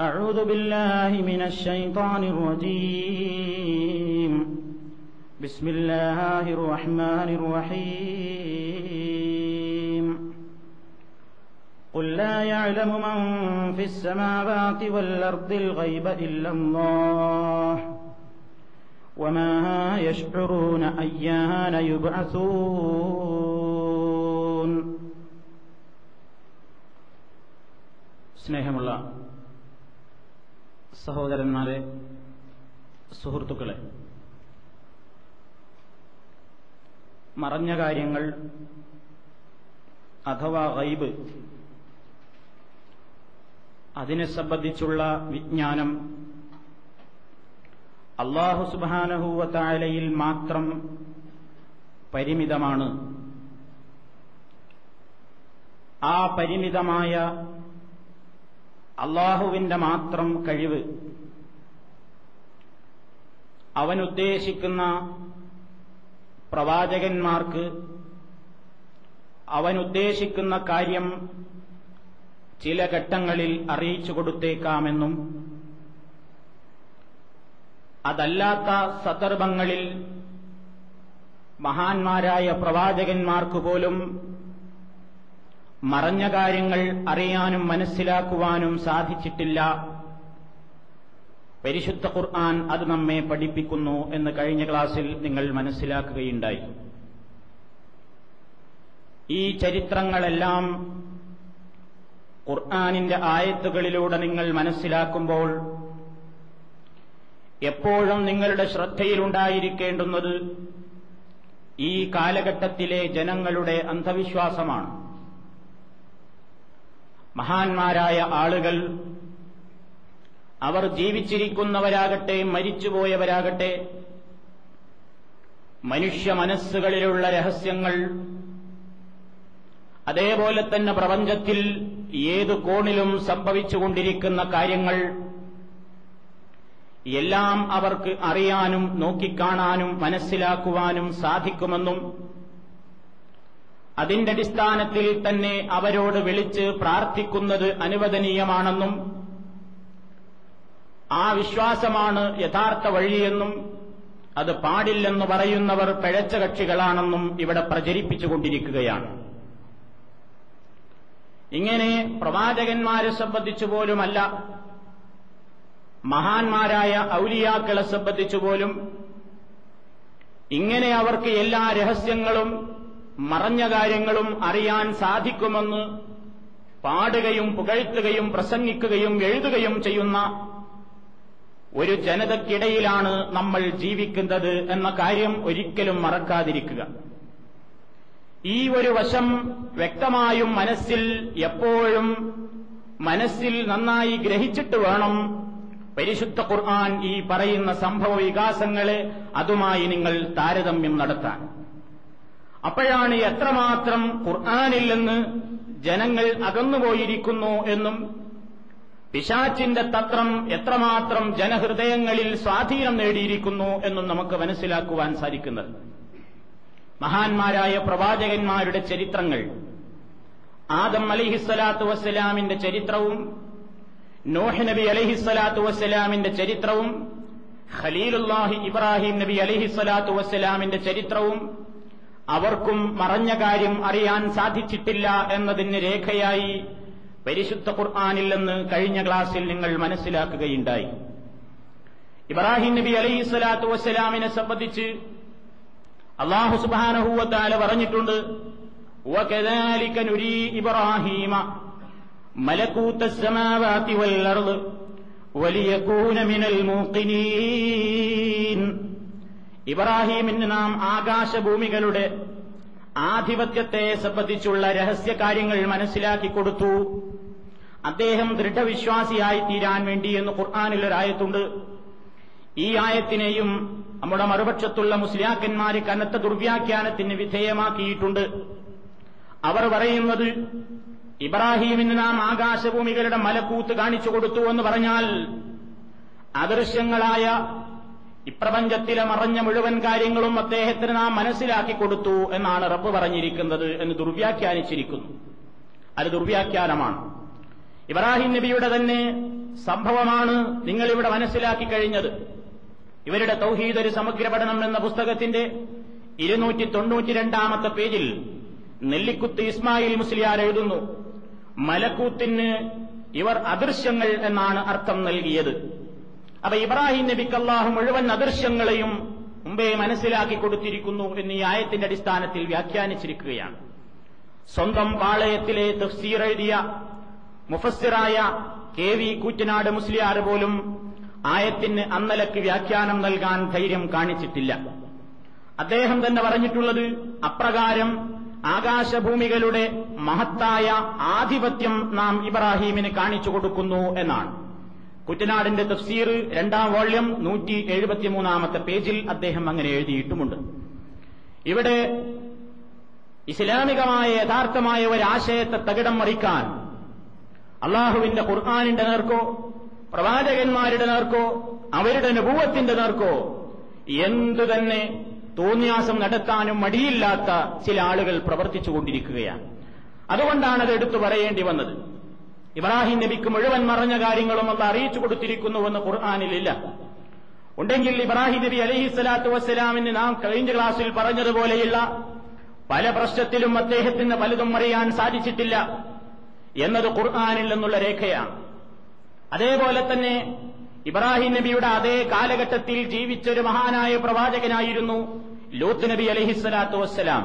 أعوذ بالله من الشيطان الرجيم بسم الله الرحمن الرحيم قل لا يعلم من في السماوات والأرض الغيب إلا الله وما يشعرون أيان يبعثون സ്നേഹമുള്ള സഹോദരന്മാരെ സുഹൃത്തുക്കളെ മറഞ്ഞ കാര്യങ്ങൾ അഥവാ ഗൈബ് അതിനെ സംബന്ധിച്ചുള്ള വിജ്ഞാനം അള്ളാഹു സുബാനഹൂവത്തായാലയിൽ മാത്രം പരിമിതമാണ്. ആ പരിമിതമായ അള്ളാഹുവിന്റെ മാത്രം കഴിവ്. അവനുദ്ദേശിക്കുന്ന പ്രവാചകന്മാർക്ക് അവനുദ്ദേശിക്കുന്ന കാര്യം ചില ഘട്ടങ്ങളിൽ അറിയിച്ചു കൊടുത്തേക്കാമെന്നും അതല്ലാത്ത സന്ദർഭങ്ങളിൽ മഹാന്മാരായ പ്രവാചകന്മാർക്ക് പോലും മറഞ്ഞ കാര്യങ്ങൾ അറിയാനും മനസ്സിലാക്കുവാനും സാധിച്ചിട്ടില്ല. പരിശുദ്ധ ഖുർആൻ അത് നമ്മെ പഠിപ്പിക്കുന്നു എന്ന് കഴിഞ്ഞ ക്ലാസ്സിൽ നിങ്ങൾ മനസ്സിലാക്കുകയുണ്ടായി. ഈ ചരിത്രങ്ങളെല്ലാം ഖുർആാനിന്റെ ആയത്തുകളിലൂടെ നിങ്ങൾ മനസ്സിലാക്കുമ്പോൾ എപ്പോഴും നിങ്ങളുടെ ശ്രദ്ധയിലുണ്ടായിരിക്കേണ്ടുന്നത് ഈ കാലഘട്ടത്തിലെ ജനങ്ങളുടെ അന്ധവിശ്വാസമാണ്. മഹാന്മാരായ ആളുകൾ അവർ ജീവിച്ചിരിക്കുന്നവരാകട്ടെ മരിച്ചുപോയവരാകട്ടെ മനുഷ്യ മനസ്സുകളിലുള്ള രഹസ്യങ്ങൾ അതേപോലെ തന്നെ പ്രപഞ്ചത്തിൽ ഏതു കോണിലും സംഭവിച്ചുകൊണ്ടിരിക്കുന്ന കാര്യങ്ങൾ എല്ലാം അവർക്ക് അറിയാനും നോക്കിക്കാണാനും മനസ്സിലാക്കുവാനും സാധിക്കുമെന്നും അതിന്റെ അടിസ്ഥാനത്തിൽ തന്നെ അവരോട് വിളിച്ച് പ്രാർത്ഥിക്കുന്നത് അനുവദനീയമാണെന്നും ആ വിശ്വാസമാണ് യഥാർത്ഥ വഴിയെന്നും അത് പാടില്ലെന്ന് പറയുന്നവർ പിഴച്ച കക്ഷികളാണെന്നും ഇവിടെ പ്രചരിപ്പിച്ചുകൊണ്ടിരിക്കുകയാണ്. ഇങ്ങനെ പ്രവാചകന്മാരെ സംബന്ധിച്ചു പോലുമല്ല മഹാന്മാരായ ഔലിയാക്കളെ സംബന്ധിച്ചു പോലും ഇങ്ങനെ അവർക്ക് എല്ലാ രഹസ്യങ്ങളും മറഞ്ഞ കാര്യങ്ങളും അറിയാൻ സാധിക്കുമെന്ന് പാടുകയും പുകഴ്ത്തുകയും പ്രസംഗിക്കുകയും എഴുതുകയും ചെയ്യുന്ന ഒരു ജനതയ്ക്കിടയിലാണ് നമ്മൾ ജീവിക്കുന്നത് എന്ന കാര്യം ഒരിക്കലും മറക്കാതിരിക്കുക. ഈ ഒരു വശം വ്യക്തമായും മനസ്സിൽ എപ്പോഴും മനസ്സിൽ നന്നായി ഗ്രഹിച്ചിട്ട് വേണം പരിശുദ്ധ ഖുർആൻ ഈ പറയുന്ന സംഭവ വികാസങ്ങളെ അതുമായി നിങ്ങൾ താരതമ്യം നടത്താൻ. അപ്പോഴാണ് എത്രമാത്രം ഖുർആാനിൽ നിന്ന് ജനങ്ങൾ അകന്നുപോയിരിക്കുന്നു എന്നും പിശാച്ചിന്റെ തത്രം എത്രമാത്രം ജനഹൃദയങ്ങളിൽ സ്വാധീനം നേടിയിരിക്കുന്നു എന്നും നമുക്ക് മനസ്സിലാക്കുവാൻ സാധിക്കുന്നത്. മഹാന്മാരായ പ്രവാചകന്മാരുടെ ചരിത്രങ്ങൾ ആദം അലിഹിസ്സലാത്തു വസ്സലാമിന്റെ ചരിത്രവും നോഹ് നബി വസ്സലാമിന്റെ ചരിത്രവും ഖലീലുല്ലാഹി ഇബ്രാഹിം നബി അലഹിസ്സലാത്തു വസ്സലാമിന്റെ ചരിത്രവും അവർക്കും മറഞ്ഞ കാര്യം അറിയാൻ സാധിച്ചിട്ടില്ല എന്നതിന് രേഖയായി പരിശുദ്ധ ഖുർആാനിൽ കഴിഞ്ഞ ക്ലാസ്സിൽ നിങ്ങൾ മനസ്സിലാക്കുകയുണ്ടായി. ഇബ്രാഹിം നബി അലൈഹി സ്വലാത്തു വസ്സലാമിനെ സംബന്ധിച്ച് അള്ളാഹു സുബാനഹൂവത്താല പറഞ്ഞിട്ടുണ്ട് ഇബ്രാഹീമ ഇബ്രാഹീമിന് നാം ആകാശഭൂമികളുടെ ആധിപത്യത്തെ സംബന്ധിച്ചുള്ള രഹസ്യ കാര്യങ്ങൾ മനസ്സിലാക്കി കൊടുത്തു. അദ്ദേഹം ദൃഢവിശ്വാസിയായി തീരാൻ വേണ്ടി എന്ന് ഖുർആാനിൽ ഈ ആയത്തിനെയും നമ്മുടെ മറുപക്ഷത്തുള്ള മുസ്ലിയാക്കന്മാര് കനത്ത ദുർവ്യാഖ്യാനത്തിന് വിധേയമാക്കിയിട്ടുണ്ട്. അവർ പറയുന്നത് ഇബ്രാഹീമിന് നാം ആകാശഭൂമികളുടെ മലക്കൂത്ത് കാണിച്ചു കൊടുത്തു എന്ന് പറഞ്ഞാൽ അദൃശ്യങ്ങളായ ഇപ്രപഞ്ചത്തിലെ മറഞ്ഞ മുഴുവൻ കാര്യങ്ങളും അദ്ദേഹത്തിന് നാം മനസ്സിലാക്കി കൊടുത്തു എന്നാണ് റബ്ബ് പറഞ്ഞിരിക്കുന്നത് എന്ന് ദുർവ്യാഖ്യാനിച്ചിരിക്കുന്നു. അത് ദുർവ്യാഖ്യാനമാണ്. ഇബ്രാഹിം നബിയുടെ തന്നെ സംഭവമാണ് നിങ്ങളിവിടെ മനസ്സിലാക്കി കഴിഞ്ഞത്. ഇവരുടെ തൗഹീദ് ഒരു സമഗ്ര പഠനം എന്ന പുസ്തകത്തിന്റെ ഇരുന്നൂറ്റി തൊണ്ണൂറ്റിരണ്ടാമത്തെ പേജിൽ നെല്ലിക്കുത്ത് ഇസ്മായിൽ മുസ്ലിയാർ എഴുതുന്നു മലക്കൂത്തിന് ഇവർ അദൃശ്യങ്ങൾ എന്നാണ് അർത്ഥം നൽകിയത്. അപ്പൊ ഇബ്രാഹിം നബിക്ക് അള്ളാഹു മുഴുവൻ അദൃശ്യങ്ങളെയും മുമ്പേ മനസ്സിലാക്കി കൊടുത്തിരിക്കുന്നു എന്ന് ഈ ആയത്തിന്റെ അടിസ്ഥാനത്തിൽ വ്യാഖ്യാനിച്ചിരിക്കുകയാണ്. സ്വന്തം പാളയത്തിലെ തഫ്സീർ എഴുതിയ മുഫസ്സിറായ കെ വി കൂറ്റനാട് മുസ്ലിയാർ പോലും ആയത്തിന് അന്നലക്ക് വ്യാഖ്യാനം നൽകാൻ ധൈര്യം കാണിച്ചിട്ടില്ല. അദ്ദേഹം തന്നെ പറഞ്ഞിട്ടുള്ളത് അപ്രകാരം ആകാശഭൂമികളുടെ മഹത്തായ ആധിപത്യം നാം ഇബ്രാഹീമിന് കാണിച്ചു കൊടുക്കുന്നു എന്നാണ്. കുറ്റനാടിന്റെ തഫ്സീർ രണ്ടാം വോള്യം നൂറ്റി എഴുപത്തിമൂന്നാമത്തെ പേജിൽ അദ്ദേഹം അങ്ങനെ എഴുതിയിട്ടുമുണ്ട്. ഇവിടെ ഇസ്ലാമികമായ യഥാർത്ഥമായ ഒരാശയത്തെ തകിടം മറിക്കാൻ അള്ളാഹുവിന്റെ ഖുർആാനിന്റെ നേർക്കോ പ്രവാചകന്മാരുടെ നേർക്കോ അവരുടെ അനുഭവത്തിന്റെ നേർക്കോ എന്തു തന്നെ തോന്നിയാസം നടത്താനും മടിയില്ലാത്ത ചില ആളുകൾ പ്രവർത്തിച്ചുകൊണ്ടിരിക്കുകയാണ്. അതുകൊണ്ടാണ് അത് എടുത്തു പറയേണ്ടി വന്നത്. ഇബ്രാഹിം നബിക്ക് മുഴുവൻ മറഞ്ഞ കാര്യങ്ങളും അത് അറിയിച്ചു കൊടുത്തിരിക്കുന്നുവെന്ന് ഖുർആാനിലില്ല. ഉണ്ടെങ്കിൽ ഇബ്രാഹിം നബി അലഹി സ്വലാത്തു വസ്സലാമിന് നാം കഴിഞ്ഞ ക്ലാസ്സിൽ പറഞ്ഞതുപോലെയുള്ള പല പ്രശ്നത്തിലും അദ്ദേഹത്തിന് പലതും അറിയാൻ സാധിച്ചിട്ടില്ല എന്നത് ഖുർആാനിൽ നിന്നുള്ള രേഖയാണ്. അതേപോലെ തന്നെ ഇബ്രാഹിം നബിയുടെ അതേ കാലഘട്ടത്തിൽ ജീവിച്ചൊരു മഹാനായ പ്രവാചകനായിരുന്നു ലൂത്ത് നബി അലഹിസ്വലാത്തു വസ്സലാം.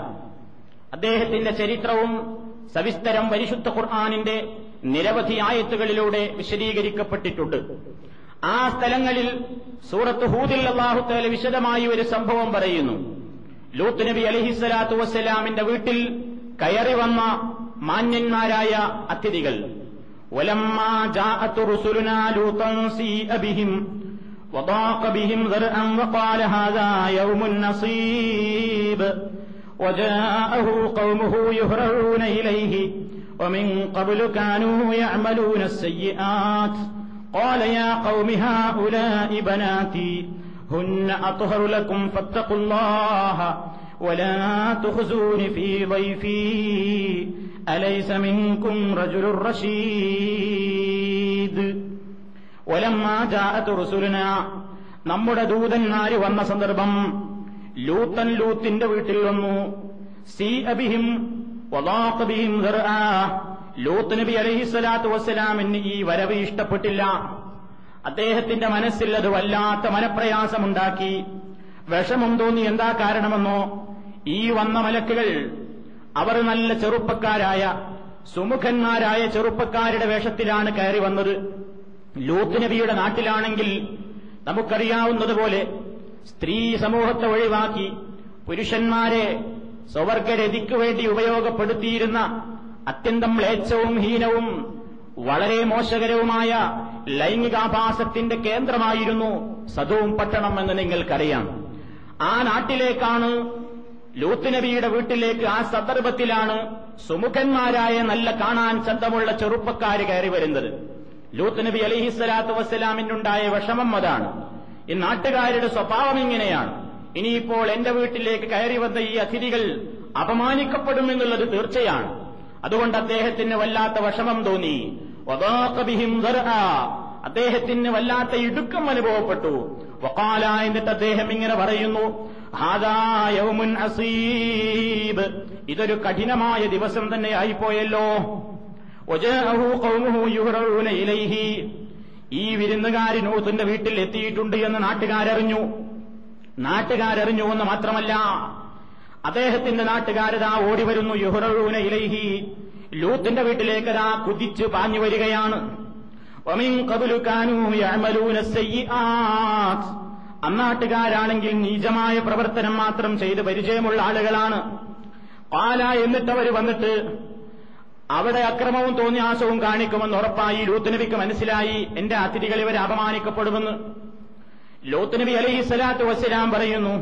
അദ്ദേഹത്തിന്റെ ചരിത്രവും സവിസ്തരം പരിശുദ്ധ ഖുർആാനിന്റെ നിരവധി ആയത്തുകളിലൂടെ വിശദീകരിക്കപ്പെട്ടിട്ടുണ്ട് ആ സ്ഥലങ്ങളിൽ സൂറത്ത് ഹൂദിൽ അള്ളാഹുത്തേല വിശദമായി ഒരു സംഭവം പറയുന്നു ലൂത്ത് നബി അലഹിസ്വലാത്തു വസ്സലാമിന്റെ വീട്ടിൽ കയറി വന്ന മാന്യന്മാരായ അതിഥികൾ ولما جاءت رسلنا لوطا سيء بهم وضاق بهم ذرعا وقال هذا يوم نصيب وجاءه قومه يهرعون إليه ومن قبل كانوا يعملون السيئات قال يا قوم هؤلاء بناتي هن أطهر لكم فاتقوا الله ولا تخزون في ضيفي أليس منكم رجل رشيد ولما جاءت رسلنا നമ്മുടെ ദൂതന്മാര് വന്ന സന്ദർഭം ലൂത്തൻ ലൂത്തിന്റെ വീട്ടിൽ വന്നു സി അബിഹിം വലാഖബിഹിം ലൂത്ത് നബി അലഹിസ്വലാത്തു വസ്സലാമിന് ഈ വരവ് ഇഷ്ടപ്പെട്ടില്ല. അദ്ദേഹത്തിന്റെ മനസ്സിൽ അത് വല്ലാത്ത മനപ്രയാസമുണ്ടാക്കി. വിഷമം തോന്നി എന്താ കാരണമെന്നോ? ഈ വന്ന മലക്കുകൾ അവർ നല്ല ചെറുപ്പക്കാരായ സുമുഖന്മാരായ ചെറുപ്പക്കാരുടെ വേഷത്തിലാണ് കയറി വന്നത്. ലൂത്ത് നബിയുടെ നാട്ടിലാണെങ്കിൽ നമുക്കറിയാവുന്നതുപോലെ സ്ത്രീ സമൂഹത്തെ ഒഴിവാക്കി പുരുഷന്മാരെ സ്വവർഗരതിക്കു വേണ്ടി ഉപയോഗപ്പെടുത്തിയിരുന്ന അത്യന്തം മ്ലേച്ഛവും ഹീനവും വളരെ മോശകരവുമായ ലൈംഗികാഭാസത്തിന്റെ കേന്ദ്രമായിരുന്നു സദവും പട്ടണം എന്ന് നിങ്ങൾക്കറിയാം. ആ നാട്ടിലേക്കാണ് ലൂത്ത് നബിയുടെ വീട്ടിലേക്ക് ആ സന്ദർഭത്തിലാണ് സുമുഖന്മാരായ നല്ല കാണാൻ ചന്തമുള്ള ചെറുപ്പക്കാർ കയറി വരുന്നത്. ലൂത്ത് നബി അലിഹിസ്സലാത്തു വസ്സലാമിനുണ്ടായ വിഷമം അതാണ്. ഈ നാട്ടുകാരുടെ സ്വഭാവം ഇങ്ങനെയാണ്. ഇനിയിപ്പോൾ എന്റെ വീട്ടിലേക്ക് കയറി വന്ന ഈ അതിഥികൾ അപമാനിക്കപ്പെടുമെന്നുള്ളത് തീർച്ചയാണ്. അതുകൊണ്ട് അദ്ദേഹത്തിന് വല്ലാത്ത വിഷമം തോന്നി. അദ്ദേഹത്തിന് വല്ലാത്ത ഇടുക്കം അനുഭവപ്പെട്ടു. വക്കാല എന്നിട്ട് അദ്ദേഹം ഇങ്ങനെ പറയുന്നു അസീബ്. ഇതൊരു കഠിനമായ ദിവസം തന്നെ ആയിപ്പോയല്ലോ. ഇലൈഹി. ഈ വിരുന്നുകാരി നൂത്തിന്റെ വീട്ടിൽ എത്തിയിട്ടുണ്ട് എന്ന് നാട്ടുകാരറിഞ്ഞു. നാട്ടുകാരറിഞ്ഞു എന്ന് മാത്രമല്ല അദ്ദേഹത്തിന്റെ നാട്ടുകാരതാ ഓടി വരുന്നു യുഹ്റഊന ഇലൈഹി. ലൂത്തിന്റെ വീട്ടിലേക്കതാ കുതിച്ച് പാഞ്ഞു വരികയാണ്. അന്നാട്ടുകാരാണെങ്കിൽ നീചമായ പ്രവർത്തനം മാത്രം ചെയ്ത് പരിചയമുള്ള ആളുകളാണ്. പാല എന്നിട്ടവർ വന്നിട്ട് അവിടെ അക്രമവും തോന്നിയാസവും കാണിക്കുമെന്ന് ഉറപ്പായി ലൂത്ത് നബിക്ക് മനസ്സിലായി. എന്റെ അതിഥികൾ ഇവരെ അപമാനിക്കപ്പെടുമെന്ന്. ലൂത്ത് നബി അലൈഹി സ്വലാത്തു വസ്സലാം പറയുന്നു.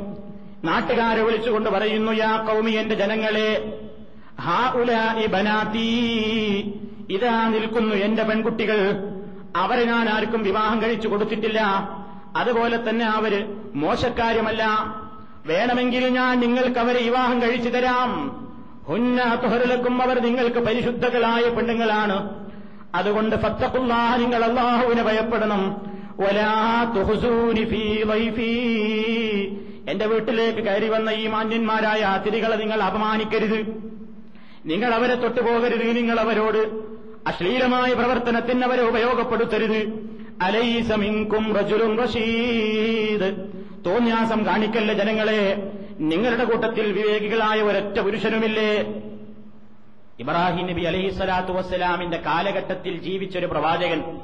നാട്ടുകാരെ വിളിച്ചുകൊണ്ട് പറയുന്നു യാ കൗമി എന്റെ ജനങ്ങളെ ഹാ ഉലാഇ ബനാത്തി ഇതാ നിൽക്കുന്നു എന്റെ പെൺകുട്ടികൾ. അവരെ ഞാൻ ആർക്കും വിവാഹം കഴിച്ചു കൊടുത്തിട്ടില്ല. അതുപോലെ തന്നെ അവർ മോശക്കാര്യമല്ല. വേണമെങ്കിൽ ഞാൻ നിങ്ങൾക്ക് അവരെ വിവാഹം കഴിച്ചു തരാം. ഹുന്ന തുഹറിലക്കും അവർ നിങ്ങൾക്ക് പരിശുദ്ധകളായ പെണ്ണുങ്ങളാണ്. അതുകൊണ്ട് ഫത്തക്കുള്ള നിങ്ങൾ അള്ളാഹുവിനെ ഭയപ്പെടണം. എന്റെ വീട്ടിലേക്ക് കയറി വന്ന ഈ മാന്യന്മാരായ അതിഥികളെ നിങ്ങൾ അപമാനിക്കരുത്. നിങ്ങൾ അവരെ തൊട്ടുപോകരുത് നിങ്ങൾ അവരോട്. അശ്ലീലമായ പ്രവർത്തനത്തിന് അവരെ ഉപയോഗപ്പെടുത്തരുത്. അലൈസമിങ്കും റജുലും റഷീദ്. തോന്യാസം കാണിക്കല്ല ജനങ്ങളെ. നിങ്ങളുടെ കൂട്ടത്തിൽ വിവേകികളായ ഒരൊറ്റ പുരുഷനുമില്ലേ? ഇബ്രാഹിം നബി അലൈഹി സ്വലാത്തു വസ്സലാമിന്റെ കാലഘട്ടത്തിൽ ജീവിച്ചൊരു പ്രവാചകൻ.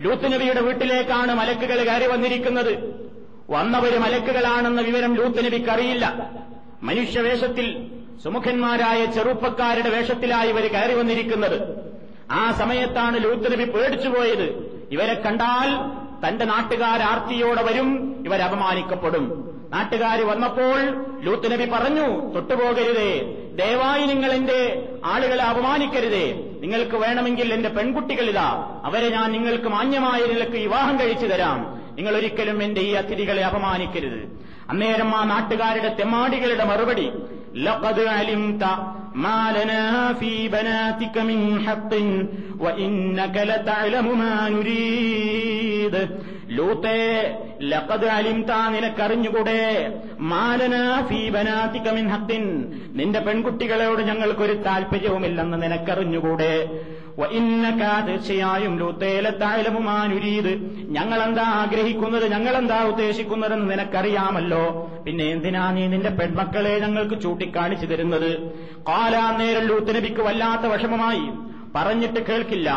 ലൂത്ത് നബിയുടെ വീട്ടിലേക്കാണ് മലക്കുകൾ കയറി വന്നിരിക്കുന്നത്. വന്നവര് മലക്കുകളാണെന്ന വിവരം ലൂത്ത് നബിക്ക് അറിയില്ല മനുഷ്യവേഷത്തിൽ സുമുഖന്മാരായ ചെറുപ്പക്കാരുടെ വേഷത്തിലായി ഇവർ കയറി വന്നിരിക്കുന്നത്. ആ സമയത്താണ് ലൂത്ത് നബി പേടിച്ചുപോയത്. ഇവരെ കണ്ടാൽ തന്റെ നാട്ടുകാർ ആർത്തിയോടെ വരും ഇവരപമാനിക്കപ്പെടും നാട്ടുകാർ വന്നപ്പോൾ ലൂത്ത് നബി പറഞ്ഞു തൊട്ടുപോകരുതേ. ദയവായി നിങ്ങൾ എന്റെ ആളുകളെ അപമാനിക്കരുതേ. നിങ്ങൾക്ക് വേണമെങ്കിൽ എന്റെ പെൺകുട്ടികളിതാ അവരെ ഞാൻ നിങ്ങൾക്ക് മാന്യമായ നിലക്ക് വിവാഹം കഴിച്ചു തരാം നിങ്ങൾ ഒരിക്കലും എന്റെ ഈ അതിഥികളെ അപമാനിക്കരുത് അന്നേരം ആ നാട്ടുകാരുടെ തെമ്മാടികളുടെ മറുപടി لقد علمت ما لنا في بناتك من حق وإنك لتعلم ما نريد ലൂത്തേ ലഖദ് അലിംതാ നിനക്കറിഞ്ഞുകൂടെ? മാലന ഫീ ബനാതിക മിൻ ഹഖിൻ നിന്റെ പെൺകുട്ടികളോട് ഞങ്ങൾക്കൊരു താല്പര്യവുമില്ലെന്ന് നിനക്കറിഞ്ഞുകൂടെ? തീർച്ചയായും ലൂത്തേലത്തായാലുമാനുരീത് ഞങ്ങളെന്താ ആഗ്രഹിക്കുന്നത് ഞങ്ങളെന്താ ഉദ്ദേശിക്കുന്നതെന്ന് നിനക്കറിയാമല്ലോ. പിന്നെ എന്തിനാ നീ നിന്റെ പെൺമക്കളെ ഞങ്ങൾക്ക് ചൂട്ടിക്കാണിച്ചു തരുന്നത്? കാലാ നേരം ലൂത്ത് നബിക്ക് വല്ലാത്ത വിഷമമായി. പറഞ്ഞിട്ട് കേൾക്കില്ല.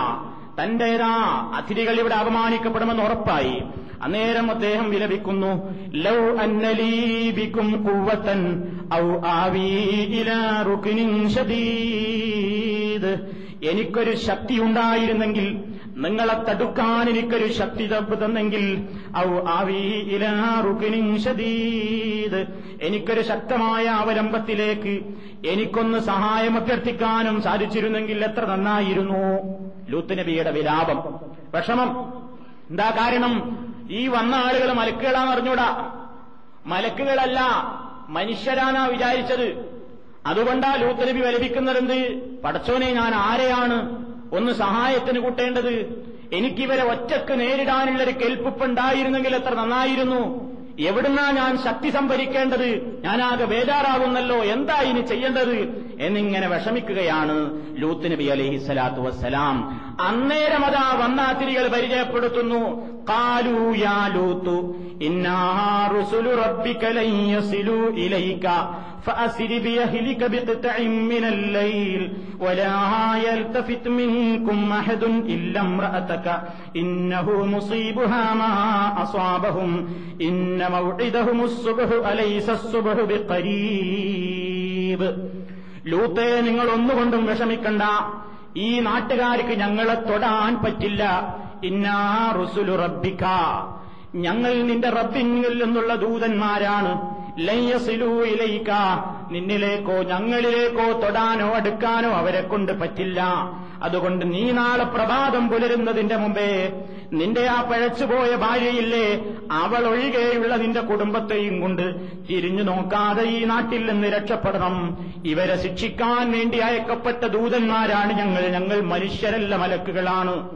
തന്റേതാ അതിഥികൾ ഇവിടെ അപമാനിക്കപ്പെടുമെന്ന് ഉറപ്പായി. അന്നേരം അദ്ദേഹം വിലപിക്കുന്നു ലൗ അന്നലീബിക്കും കുവത്തൻ ഔ ആവീ ഇലാ റുക്നിൻ ഷദീദ് എനിക്കൊരു ശക്തി ഉണ്ടായിരുന്നെങ്കിൽ നിങ്ങളെ തടുക്കാൻ എനിക്കൊരു ശക്തി തന്നെങ്കിൽ എനിക്കൊരു ശക്തമായ അവലംബത്തിലേക്ക് എനിക്കൊന്ന് സഹായം അഭ്യർത്ഥിക്കാനും സാധിച്ചിരുന്നെങ്കിൽ എത്ര നന്നായിരുന്നു. ലൂത്ത് നബിയുടെ വിലാപം. വിഷമം. എന്താ കാരണം? ഈ വന്ന ആളുകൾ മലക്കുകളാന്ന് അറിഞ്ഞൂടാ. മലക്കുകളല്ല മനുഷ്യരാനാ വിചാരിച്ചത്. അതുകൊണ്ടാ ലൂത്ത് നബി വലപിക്കുന്നതെന്ത്? പടച്ചോനെ ഞാൻ ആരെയാണ്? ഒന്ന് സഹായത്തിന് കൂട്ടേണ്ടത്. എനിക്കിവരെ ഒറ്റയ്ക്ക് നേരിടാനുള്ളൊരു കെൽപ്പുണ്ടായിരുന്നെങ്കിൽ എത്ര നന്നായിരുന്നു. എവിടുന്നാ ഞാൻ ശക്തി സംഭരിക്കേണ്ടത്? ഞാനാകെ ബേജാറാകുന്നല്ലോ എന്താ ഇനി ചെയ്യേണ്ടത്? എന്നിങ്ങനെ വിഷമിക്കുകയാണ് ലൂത്ത് നബി അലൈഹി സ്വലാത്തു വസ്സലാം. അന്നേരം അതാ വന്നാതിരികൾ പരിചയപ്പെടുത്തുന്നു. കാലൂ യാ ലൂത്തു ഇന്നാ ലൂത്തെ നിങ്ങൾ ഒന്നുകൊണ്ടും വിഷമിക്കണ്ട. ഈ നാട്ടുകാർക്ക് ഞങ്ങളെ തൊടാൻ പറ്റില്ല. ഇന്നാ റുസുലു റബ്ബിക്ക. ഞങ്ങൾ നിന്റെ റബ്ബിങ്ങിൽ നിന്നുള്ള ദൂതന്മാരാണ്. ലയ്യസിലൂ ഇലയിക്ക നിന്നിലേക്കോ ഞങ്ങളിലേക്കോ തൊടാനോ അടുക്കാനോ അവരെ കൊണ്ട് പറ്റില്ല. അതുകൊണ്ട് നീ നാളെ പ്രഭാതം പുലരുന്നതിന്റെ മുമ്പേ നിന്റെ ആ പഴച്ചുപോയ ഭാര്യയില്ലേ അവൾ ഒഴികെയുള്ള നിന്റെ കുടുംബത്തെയും കൊണ്ട് തിരിഞ്ഞു നോക്കാതെ ഈ നാട്ടിൽ നിന്ന് രക്ഷപ്പെടണം. ഇവരെ ശിക്ഷിക്കാൻ വേണ്ടി അയക്കപ്പെട്ട ദൂതന്മാരാണ് ഞങ്ങൾ. ഞങ്ങൾ മനുഷ്യരല്ല മലക്കുകളാണ്.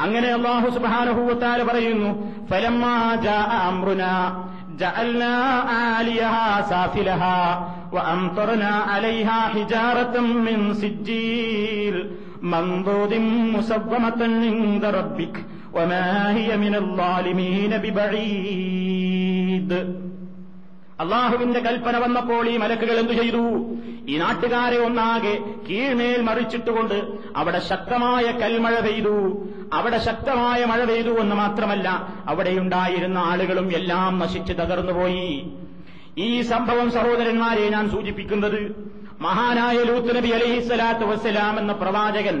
അങ്ങനെ അള്ളാഹു സുബാനുഭൂത്താൽ പറയുന്നു ഫലമാ അമ്രുന جعلنا عاليها سافلها وأمطرنا عليها حجارة من سجيل منضود مسومة عند ربك وما هي من الظالمين ببعيد. അള്ളാഹുവിന്റെ കൽപ്പന വന്നപ്പോൾ ഈ മലക്കുകൾ എന്തു ചെയ്തു? ഈ നാട്ടുകാരെ ഒന്നാകെ കീഴ്മേൽ മറിച്ചിട്ടുകൊണ്ട് അവിടെ ശക്തമായ കൽമഴ പെയ്തു. അവിടെ ശക്തമായ മഴ പെയ്തു എന്ന് മാത്രമല്ല അവിടെയുണ്ടായിരുന്ന ആളുകളും എല്ലാം നശിച്ച് തകർന്നുപോയി ഈ സംഭവം സഹോദരന്മാരെ ഞാൻ സൂചിപ്പിക്കുന്നത് മഹാനായ ലൂത്ത് നബി അലഹിസ്വലാത്തു വസ്സലാം എന്ന പ്രവാചകൻ.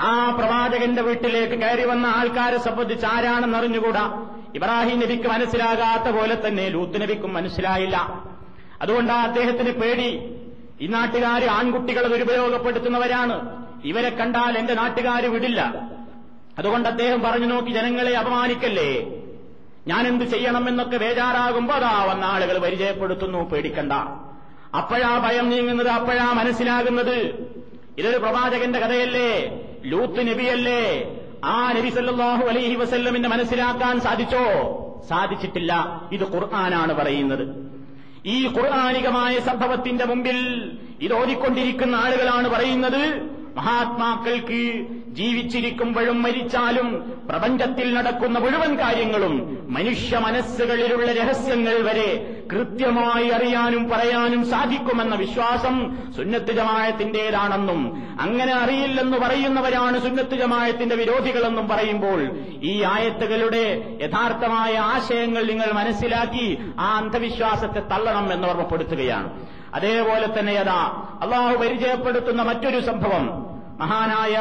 ആ പ്രവാചകന്റെ വീട്ടിലേക്ക് കയറി വന്ന ആൾക്കാരെ സംബന്ധിച്ച് ആരാണെന്ന് അറിഞ്ഞുകൂടാ? ഇബ്രാഹിം നബിക്ക് മനസ്സിലാകാത്ത പോലെ തന്നെ ലൂത്ത് നബിക്കും മനസ്സിലായില്ല. അതുകൊണ്ട് ആ അദ്ദേഹത്തിന് പേടി. ഈ നാട്ടുകാർ ആൺകുട്ടികളെ ദുരുപയോഗപ്പെടുത്തുന്നവരാണ്. ഇവരെ കണ്ടാൽ എന്റെ നാട്ടുകാർ വിടില്ല. അതുകൊണ്ട് അദ്ദേഹം പറഞ്ഞു നോക്കി ജനങ്ങളെ അപമാനിക്കല്ലേ? ഞാൻ എന്ത് ചെയ്യണമെന്നൊക്കെ ബേജാറാകുമ്പോ അതാ വന്ന ആളുകൾ പരിചയപ്പെടുത്തുന്നു പേടിക്കണ്ട. അപ്പോഴാ ഭയം നീങ്ങുന്നത് അപ്പോഴാ മനസ്സിലാകുന്നത്. ഇതൊരു പ്രവാചകന്റെ കഥയല്ലേ? ലൂത്ത് നബിയല്ലേ? ആ നബി സല്ലാഹു അലൈഹി വസല്ലമിന്റെ മനസ്സിലാക്കാൻ സാധിച്ചോ? സാധിച്ചിട്ടില്ല. ഇത് ഖുർആനാണ് പറയുന്നത്. ഈ ഖുർആാനികമായ സംഭവത്തിന്റെ മുമ്പിൽ ഇത് ഓതിക്കൊണ്ടിരിക്കുന്ന ആളുകളാണ് പറയുന്നത്. മഹാത്മാക്കൾക്ക് ജീവിച്ചിരിക്കുമ്പോഴും മരിച്ചാലും പ്രപഞ്ചത്തിൽ നടക്കുന്ന മുഴുവൻ കാര്യങ്ങളും മനുഷ്യ മനസ്സുകളിലുള്ള രഹസ്യങ്ങൾ വരെ കൃത്യമായി അറിയാനും പറയാനും സാധിക്കുമെന്ന വിശ്വാസം സുന്നത്ത് ജമായത്തിന്റേതാണെന്നും അങ്ങനെ അറിയില്ലെന്ന് പറയുന്നവരാണ് സുന്നത്ത് ജമായത്തിന്റെ വിരോധികളെന്നും പറയുമ്പോൾ ഈ ആയത്തുകളുടെ യഥാർത്ഥമായ ആശയങ്ങൾ നിങ്ങൾ മനസ്സിലാക്കി ആ അന്ധവിശ്വാസത്തെ തള്ളണം എന്ന് ഓർമ്മപ്പെടുത്തുകയാണ്. അതേപോലെ തന്നെ അതാ അള്ളാഹു പരിചയപ്പെടുത്തുന്ന മറ്റൊരു സംഭവം. മഹാനായ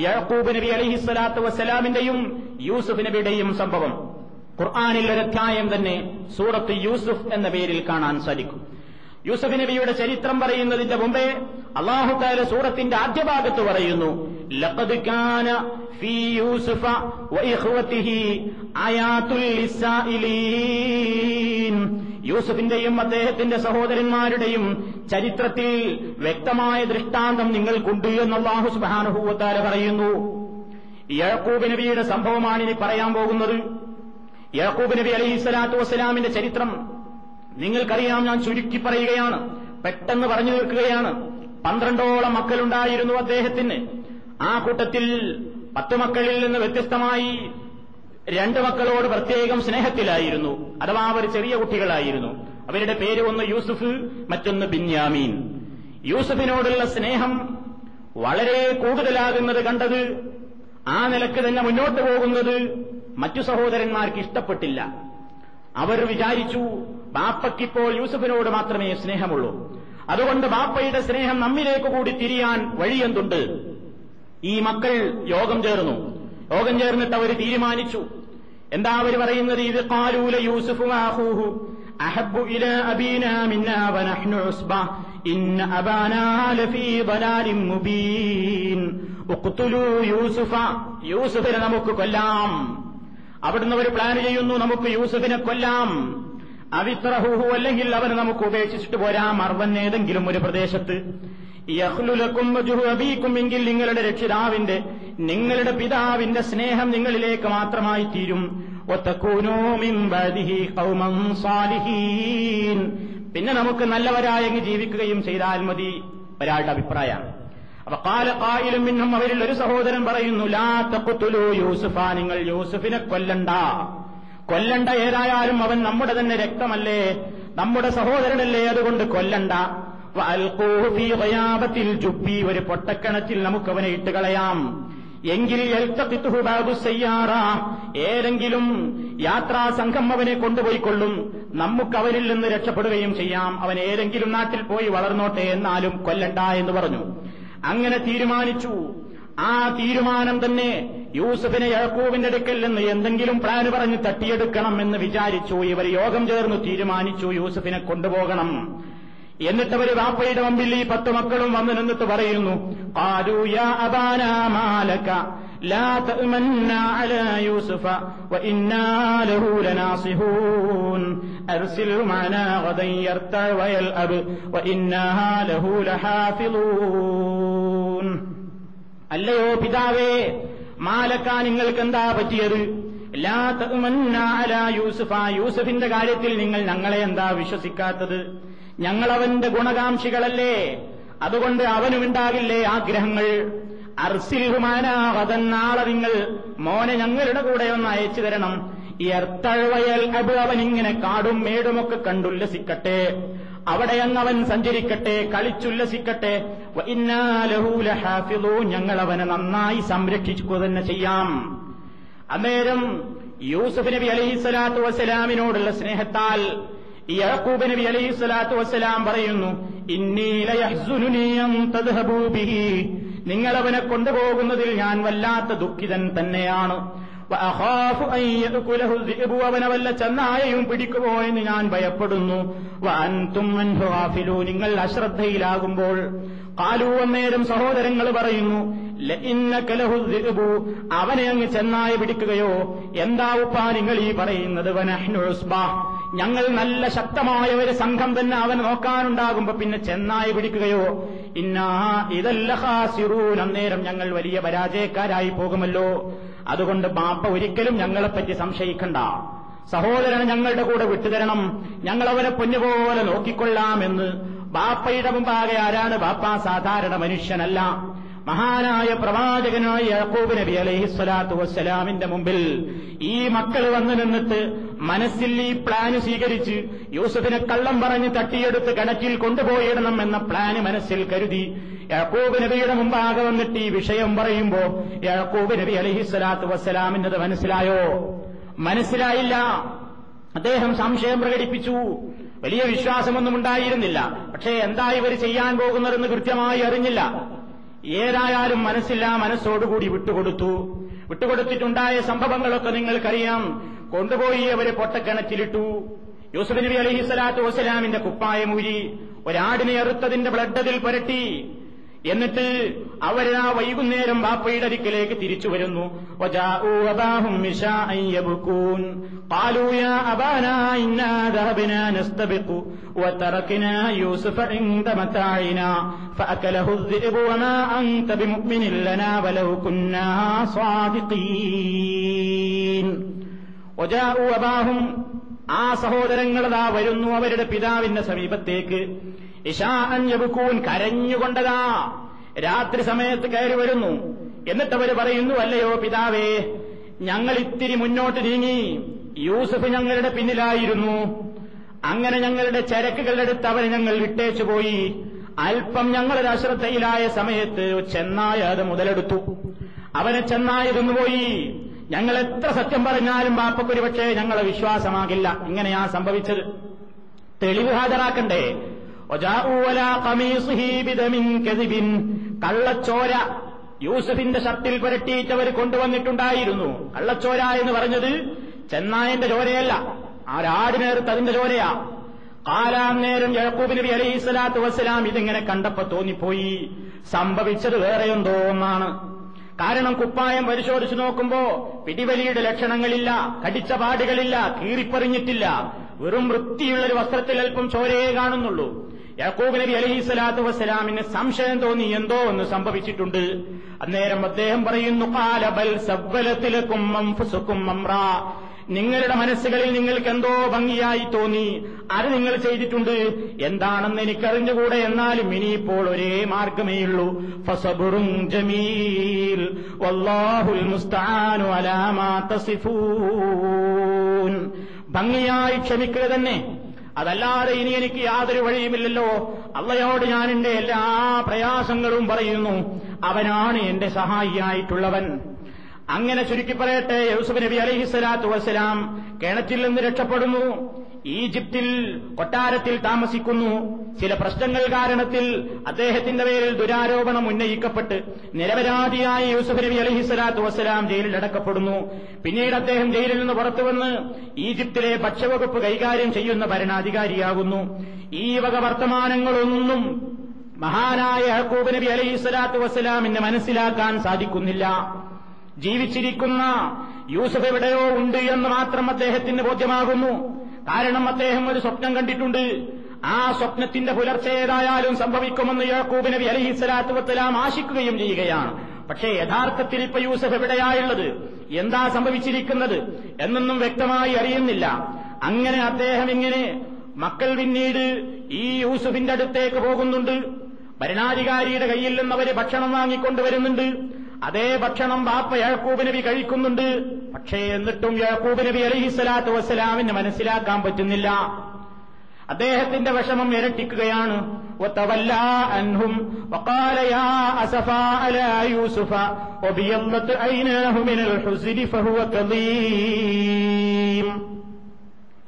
യഹൂബ് നബി അലിഹിസ്വലാത്തു വസ്സലാമിന്റെയും യൂസുഫ് നബിയുടെയും സംഭവം. ഖുർആാനിൽ ഒരു അധ്യായം തന്നെ സൂറത്ത് യൂസുഫ് എന്ന പേരിൽ കാണാൻ സാധിക്കും. യൂസഫ് നബിയുടെ ചരിത്രം പറയുന്നതിന്റെ മുമ്പേ അള്ളാഹു താല സൂറത്തിന്റെ ആദ്യ ഭാഗത്ത് പറയുന്നു യൂസുഫ വഇഖ്വതിഹി ആയാത്തുൽ ലിസ്സായിലീൻ യൂസുഫിന്റെയും അദ്ദേഹത്തിന്റെ സഹോദരന്മാരുടെയും ചരിത്രത്തിൽ വ്യക്തമായ ദൃഷ്ടാന്തം നിങ്ങൾക്കുണ്ട് എന്ന് അള്ളാഹു സുബാനുഭൂവത്താല പറയുന്നു. യഴക്കൂബ് നബിയുടെ സംഭവമാണ് ഇനി പറയാൻ പോകുന്നത്. യഴക്കൂബ് നബി അലൈഹി സ്വലാത്തു വസ്സലാമിന്റെ ചരിത്രം നിങ്ങൾക്കറിയാം ഞാൻ ചുരുക്കി പറയുകയാണ്. പെട്ടെന്ന് പറഞ്ഞു തീർക്കുകയാണ്. പന്ത്രണ്ടോളം മക്കളുണ്ടായിരുന്നു അദ്ദേഹത്തിന്. ആ കൂട്ടത്തിൽ പത്തു മക്കളിൽ നിന്ന് വ്യത്യസ്തമായി രണ്ട് മക്കളോട് പ്രത്യേകം സ്നേഹത്തിലായിരുന്നു. അഥവാ അവർ ചെറിയ കുട്ടികളായിരുന്നു. അവരുടെ പേര് ഒന്ന് യൂസുഫ് മറ്റൊന്ന് ബിന്യാമീൻ. യൂസഫിനോടുള്ള സ്നേഹം വളരെ കൂടുതലാകുന്നത് കണ്ടത് ആ നിലയ്ക്ക് തന്നെ മുന്നോട്ട് പോകുന്നത് മറ്റു സഹോദരന്മാർക്ക് ഇഷ്ടപ്പെട്ടില്ല. അവർ വിചാരിച്ചു ബാപ്പയ്ക്കിപ്പോൾ യൂസഫിനോട് മാത്രമേ സ്നേഹമുള്ളൂ. അതുകൊണ്ട് ബാപ്പയുടെ സ്നേഹം നമ്മിലേക്ക് കൂടി തിരിയാൻ വഴിയെന്തുണ്ട്? ഈ മക്കൾ യോഗം ചേർന്നു. യോഗം ചേർന്നിട്ട് അവർ തീരുമാനിച്ചു എന്താ അവർ പറയുന്നത് ഇത് കാലൂല യൂസുഫ് ആഹൂഹു അഹബു ഇല അബീന മിന്ന വനഹ്നു ഉസ്ബ ഇന്ന അബാനാ ലഫീ ضلالin മുബീൻ ഉഖ്തുലൂ യൂസുഫ യൂസുഫിനെ നമുക്ക് കൊല്ലാം അവിടുന്ന് ഒരു പ്ലാൻ ചെയ്യുന്നു നമുക്ക് യൂസുഫിനെ കൊല്ലാം അവിത്രഹുഹു അല്ലെങ്കിൽ അവനെ നമുക്ക് ഉപേക്ഷിച്ചിട്ട് പോരാം അർവൻ ഏതെങ്കിലും ഒരു പ്രദേശത്ത് യഹ്ലുലക്കും അബീക്കും എങ്കിൽ നിങ്ങളുടെ രക്ഷിതാവിന്റെ നിങ്ങളുടെ പിതാവിന്റെ സ്നേഹം നിങ്ങളിലേക്ക് മാത്രമായി തീരും. പിന്നെ നമുക്ക് നല്ലവരായങ്ങ് ജീവിക്കുകയും ചെയ്താൽ മതി. ഒരാളുടെ അഭിപ്രായമാണ്. അപ്പൊ കാല കായിലും മിന്നും അവരിൽ ഒരു സഹോദരൻ പറയുന്നു ലാ തക്കുത്തുലു യൂസുഫ നിങ്ങൾ യൂസുഫിനെ കൊല്ലണ്ട. കൊല്ലണ്ട ഏതായാലും അവൻ നമ്മുടെ തന്നെ രക്തമല്ലേ? നമ്മുടെ സഹോദരനല്ലേ? അതുകൊണ്ട് കൊല്ലണ്ട. ചുപ്പി ഒരു പൊട്ടക്കണത്തിൽ നമുക്കവനെ ഇട്ട് കളയാം. എങ്കിൽ ഏതെങ്കിലും യാത്രാ സംഘം അവനെ കൊണ്ടുപോയിക്കൊള്ളും. നമുക്ക് അവരിൽ നിന്ന് രക്ഷപ്പെടുകയും ചെയ്യാം. അവൻ ഏതെങ്കിലും നാട്ടിൽ പോയി വളർന്നോട്ടെ എന്നാലും കൊല്ലണ്ട എന്ന് പറഞ്ഞു. അങ്ങനെ തീരുമാനിച്ചു. ആ തീരുമാനം തന്നെ യൂസഫിനെ യാക്കൂബിന്റെ അടുക്കൽ നിന്ന് എന്തെങ്കിലും പ്ലാൻ പറഞ്ഞ് തട്ടിയെടുക്കണം എന്ന് വിചാരിച്ചു. ഇവർ യോഗം ചേർന്നു തീരുമാനിച്ചു. യൂസഫിനെ കൊണ്ടുപോകണം. എന്നിട്ട് അവർ വാപ്പയുടെ മുമ്പിൽ ഈ പത്ത് മക്കളും വന്ന് നിന്നിട്ട് പറയുന്നു അല്ലയോ പിതാവേ മാലക്ക നിങ്ങൾക്ക് എന്താ പറ്റിയത്? ലാ യൂസുഫ യൂസുഫിന്റെ കാര്യത്തിൽ നിങ്ങൾ ഞങ്ങളെ എന്താ വിശ്വസിക്കാത്തത്? ഞങ്ങളവന്റെ ഗുണകാംക്ഷികളല്ലേ? അതുകൊണ്ട് അവനുമുണ്ടാകില്ലേ ആഗ്രഹങ്ങൾ അർസിൽഹുമാനാവതൻ നാളെ നിങ്ങൾ മോനെ ഞങ്ങളുടെ കൂടെ ഒന്ന് അയച്ചു തരണം. ഈ എർത്തഴവയൽ അബ് അവനിങ്ങനെ കാടും മേടുമൊക്കെ കണ്ടുല്ലസിക്കട്ടെ. അവിടെ അങ്ങവൻ സഞ്ചരിക്കട്ടെ കളിച്ചുല്ലസിക്കട്ടെ. ഞങ്ങൾ അവനെ നന്നായി സംരക്ഷിക്കുക തന്നെ ചെയ്യാം. അന്നേരം യൂസുഫ് നബി അലഹിസ്വലാത്തു വസ്സലാമിനോടുള്ള സ്നേഹത്താൽ യഹൂബ് നബി അലൈഹി സ്വലാത്തു വസ്സലാം പറയുന്നു നിങ്ങൾ അവനെ കൊണ്ടുപോകുന്നതിൽ ഞാൻ വല്ലാത്ത ദുഃഖിതൻ തന്നെയാണ്. അവനവല്ല ചെന്നായയും പിടിക്കുമോ എന്ന് ഞാൻ ഭയപ്പെടുന്നു. നിങ്ങൾ അശ്രദ്ധയിലാകുമ്പോൾ. കാലു അന്നേരം സഹോദരങ്ങൾ പറയുന്നു അവനെ അങ്ങ് ചെന്നായ പിടിക്കുകയോ? എന്താ ഉപ്പാ നിങ്ങൾ ഈ പറയുന്നത്? ഞങ്ങൾ നല്ല ശക്തമായ ഒരു സംഘം തന്നെ അവനെ നോക്കാനുണ്ടാകുമ്പോ പിന്നെ ചെന്നായി പിടിക്കുകയോ ഇന്നാ ഇതല്ല അന്നേരം ഞങ്ങൾ വലിയ പരാജയക്കാരായി പോകുമല്ലോ. അതുകൊണ്ട് ബാപ്പ ഒരിക്കലും ഞങ്ങളെപ്പറ്റി സംശയിക്കണ്ട. സഹോദരനെ ഞങ്ങളുടെ കൂടെ വിട്ടുതരണം. ഞങ്ങളവനെ പൊന്നുപോലെ നോക്കിക്കൊള്ളാമെന്ന്. ബാപ്പയുടെ മുമ്പാകെ ആരാണ് ബാപ്പ? സാധാരണ മനുഷ്യനല്ല. മഹാനായ പ്രവാചകനായ യാക്കൂബ് നബി അലൈഹി സ്വലാത്തു വസ്സലാമിന്റെ മുമ്പിൽ ഈ മക്കൾ വന്നു നിന്നിട്ട് മനസ്സിൽ ഈ പ്ലാന് സ്വീകരിച്ച് യൂസഫിനെ കള്ളം പറഞ്ഞ് തട്ടിയെടുത്ത് കിണറ്റിൽ കൊണ്ടുപോയിടണം എന്ന പ്ലാന് മനസ്സിൽ കരുതി യാക്കൂബ് നബിയുടെ മുമ്പാകെ വന്നിട്ട് ഈ വിഷയം പറയുമ്പോ യാക്കൂബ് നബി അലഹി സ്വലാത്തു വസ്സലാമിന്റെ മനസ്സിലായോ? മനസ്സിലായില്ല. അദ്ദേഹം സംശയം പ്രകടിപ്പിച്ചു. വലിയ വിശ്വാസമൊന്നും ഉണ്ടായിരുന്നില്ല. പക്ഷേ എന്താ ഇവർ ചെയ്യാൻ പോകുന്നതെന്ന് കൃത്യമായി അറിഞ്ഞില്ല. ഏതായാലും മനസ്സില്ല മനസ്സോടുകൂടി വിട്ടുകൊടുത്തു. വിട്ടുകൊടുത്തിട്ടുണ്ടായ സംഭവങ്ങളൊക്കെ നിങ്ങൾക്കറിയാം. കൊണ്ടുപോയി അവർ പൊട്ടക്കിണറ്റിലിട്ടു. യൂസുഫ് നബി അലഹി സ്വലാത്തു വസ്സലാമിന്റെ കുപ്പായമൂരി. ഒരാടിനെ അറുത്തതിന്റെ ബ്ലഡ് അതിൽ പുരട്ടി. എന്നിട്ട് അവരാ വൈകുന്നേരം ബാപ്പയുടെ അടുക്കിലേക്ക് തിരിച്ചു വരുന്നു. ആ സഹോദരങ്ങളതാ വരുന്നു അവരുടെ പിതാവിന്റെ സമീപത്തേക്ക്. ഇഷാൻ യബുക്കൂൻ കരഞ്ഞുകൊണ്ടതാ. രാത്രി സമയത്ത് കയറി വരുന്നു. എന്നിട്ട് പറയുന്നു അല്ലയോ പിതാവേ ഞങ്ങൾ ഇത്തിരി മുന്നോട്ട് നീങ്ങി. യൂസഫ് ഞങ്ങളുടെ പിന്നിലായിരുന്നു. അങ്ങനെ ഞങ്ങളുടെ ചരക്കുകളുടെ അടുത്ത് അവരെ ഞങ്ങൾ വിട്ടേച്ചു പോയി. അല്പം ഞങ്ങളൊരു അശ്രദ്ധയിലായ സമയത്ത് ചെന്നായ അത് മുതലെടുത്തു. അവനെ ചെന്നായി തിന്നുപോയി ഞങ്ങൾ എത്ര സത്യം പറഞ്ഞാലും ബാപ്പക്കൊരു പക്ഷേ ഞങ്ങളെ വിശ്വാസമാകില്ല. ഇങ്ങനെയാ സംഭവിച്ചത്. തെളിവ് ഹാജരാക്കണ്ടേ? കള്ളച്ചോര യൂസഫിന്റെ ഷർട്ടിൽ പുരട്ടിയിട്ടവർ കൊണ്ടുവന്നിട്ടുണ്ടായിരുന്നു. കള്ളച്ചോര എന്ന് പറഞ്ഞത് ചെന്നായന്റെ ചോരയല്ല ആരാടിനേർത്ത് അതിന്റെ ചോരയാ. നേരം യഴക്കൂബ് നബി അലൈഹി സ്വലാത്തു വസ്സലാം ഇതിങ്ങനെ കണ്ടപ്പോ തോന്നിപ്പോയി. സംഭവിച്ചത് വേറെ എന്തോ ഒന്നാണ്. കാരണം കുപ്പായം പരിശോധിച്ചു നോക്കുമ്പോ പിടിവലിയുടെ ലക്ഷണങ്ങളില്ല കടിച്ച പാടുകളില്ല കീറിപ്പറിഞ്ഞിട്ടില്ല. വെറും വൃത്തിയുള്ളൊരു വസ്ത്രത്തിൽ അല്പം ചോരയെ കാണുന്നുള്ളൂ. യാക്കൂബ് നബി അലഹി സ്വലാത്തു വസ്സലാമിന് സംശയം തോന്നി എന്തോ ഒന്ന് സംഭവിച്ചിട്ടുണ്ട്. അന്നേരം അദ്ദേഹം പറയുന്നു കാലബൽ സബ്ബലത്തിലക്കും നിങ്ങളുടെ മനസ്സുകളിൽ നിങ്ങൾക്ക് എന്തോ ഭംഗിയായി തോന്നി. അത് നിങ്ങൾ ചെയ്തിട്ടുണ്ട്. എന്താണെന്ന് എനിക്കറിഞ്ഞുകൂടെ? എന്നാലും ഇനിയിപ്പോൾ ഒരേ മാർഗമേയുള്ളൂ ഫസബുറും ജമീൽ. വല്ലാഹുൽ ഭംഗിയായി ക്ഷമിക്കുക തന്നെ. അതല്ലാതെ ഇനി എനിക്ക് യാതൊരു വഴിയുമില്ലല്ലോ. അള്ളയോട് ഞാൻ എന്റെ എല്ലാ പ്രയാസങ്ങളും പറയുന്നു. അവനാണ് എന്റെ സഹായിയായിട്ടുള്ളവൻ. അങ്ങനെ ചുരുക്കി പറയട്ടെ യൂസുഫ് നബി അലഹിസ്വലാത്തു വസ്സലാം കിണറ്റിൽ നിന്ന് രക്ഷപ്പെടുന്നു. ഈജിപ്തിൽ കൊട്ടാരത്തിൽ താമസിക്കുന്നു. ചില പ്രശ്നങ്ങൾ കാരണത്തിൽ അദ്ദേഹത്തിന്റെ പേരിൽ ദുരാരോപണം ഉന്നയിക്കപ്പെട്ട് നിരപരാധിയായ യൂസുഫ് നബി അലഹിസ്വലാത്തു വസ്സലാം ജയിലിൽ അടക്കപ്പെടുന്നു. പിന്നീട് അദ്ദേഹം ജയിലിൽ നിന്ന് പുറത്തുവന്ന് ഈജിപ്തിലെ ഭക്ഷ്യവകുപ്പ് കൈകാര്യം ചെയ്യുന്ന ഭരണാധികാരിയാകുന്നു. ഈ വക വർത്തമാനങ്ങളൊന്നും മഹാനായ ഹക്കൂബ് നബി അലൈഹി സ്വലാത്തു വസ്സലാമിന് മനസ്സിലാക്കാൻ സാധിക്കുന്നില്ല. ജീവിച്ചിരിക്കുന്ന യൂസഫ് എവിടെയോ ഉണ്ട് എന്ന് മാത്രം അദ്ദേഹത്തിന് ബോധ്യമാകുന്നു. കാരണം അദ്ദേഹം ഒരു സ്വപ്നം കണ്ടിട്ടുണ്ട്. ആ സ്വപ്നത്തിന്റെ പുലർച്ചെ ഏതായാലും സംഭവിക്കുമെന്ന് യാക്കൂബ് നബി അലഹി സ്വലാത്തു വസ്സലാം ആശിക്കുകയും ചെയ്യുകയാണ്. പക്ഷേ യഥാർത്ഥത്തിൽ ഇപ്പൊ യൂസഫ് എവിടെയായുള്ളത്? എന്താ സംഭവിച്ചിരിക്കുന്നത്? എന്നൊന്നും വ്യക്തമായി അറിയുന്നില്ല. അങ്ങനെ അദ്ദേഹം ഇങ്ങനെ മക്കൾ പിന്നീട് ഈ യൂസുഫിന്റെ അടുത്തേക്ക് പോകുന്നുണ്ട്. ഭരണാധികാരിയുടെ കയ്യിൽ നിന്ന് അവർ ഭക്ഷണം വാങ്ങിക്കൊണ്ടുവരുന്നുണ്ട്. അതേ ഭക്ഷണം ബാപ്പ യാക്കൂബ് നബി കഴിക്കുന്നുണ്ട്. പക്ഷേ എന്നിട്ടും യാക്കൂബ് നബി അലഹിസ്വലാത്തു വസ്സലാമിന് മനസ്സിലാക്കാൻ പറ്റുന്നില്ല. അദ്ദേഹത്തിന്റെ വിഷമം ഇരട്ടിക്കുകയാണ്.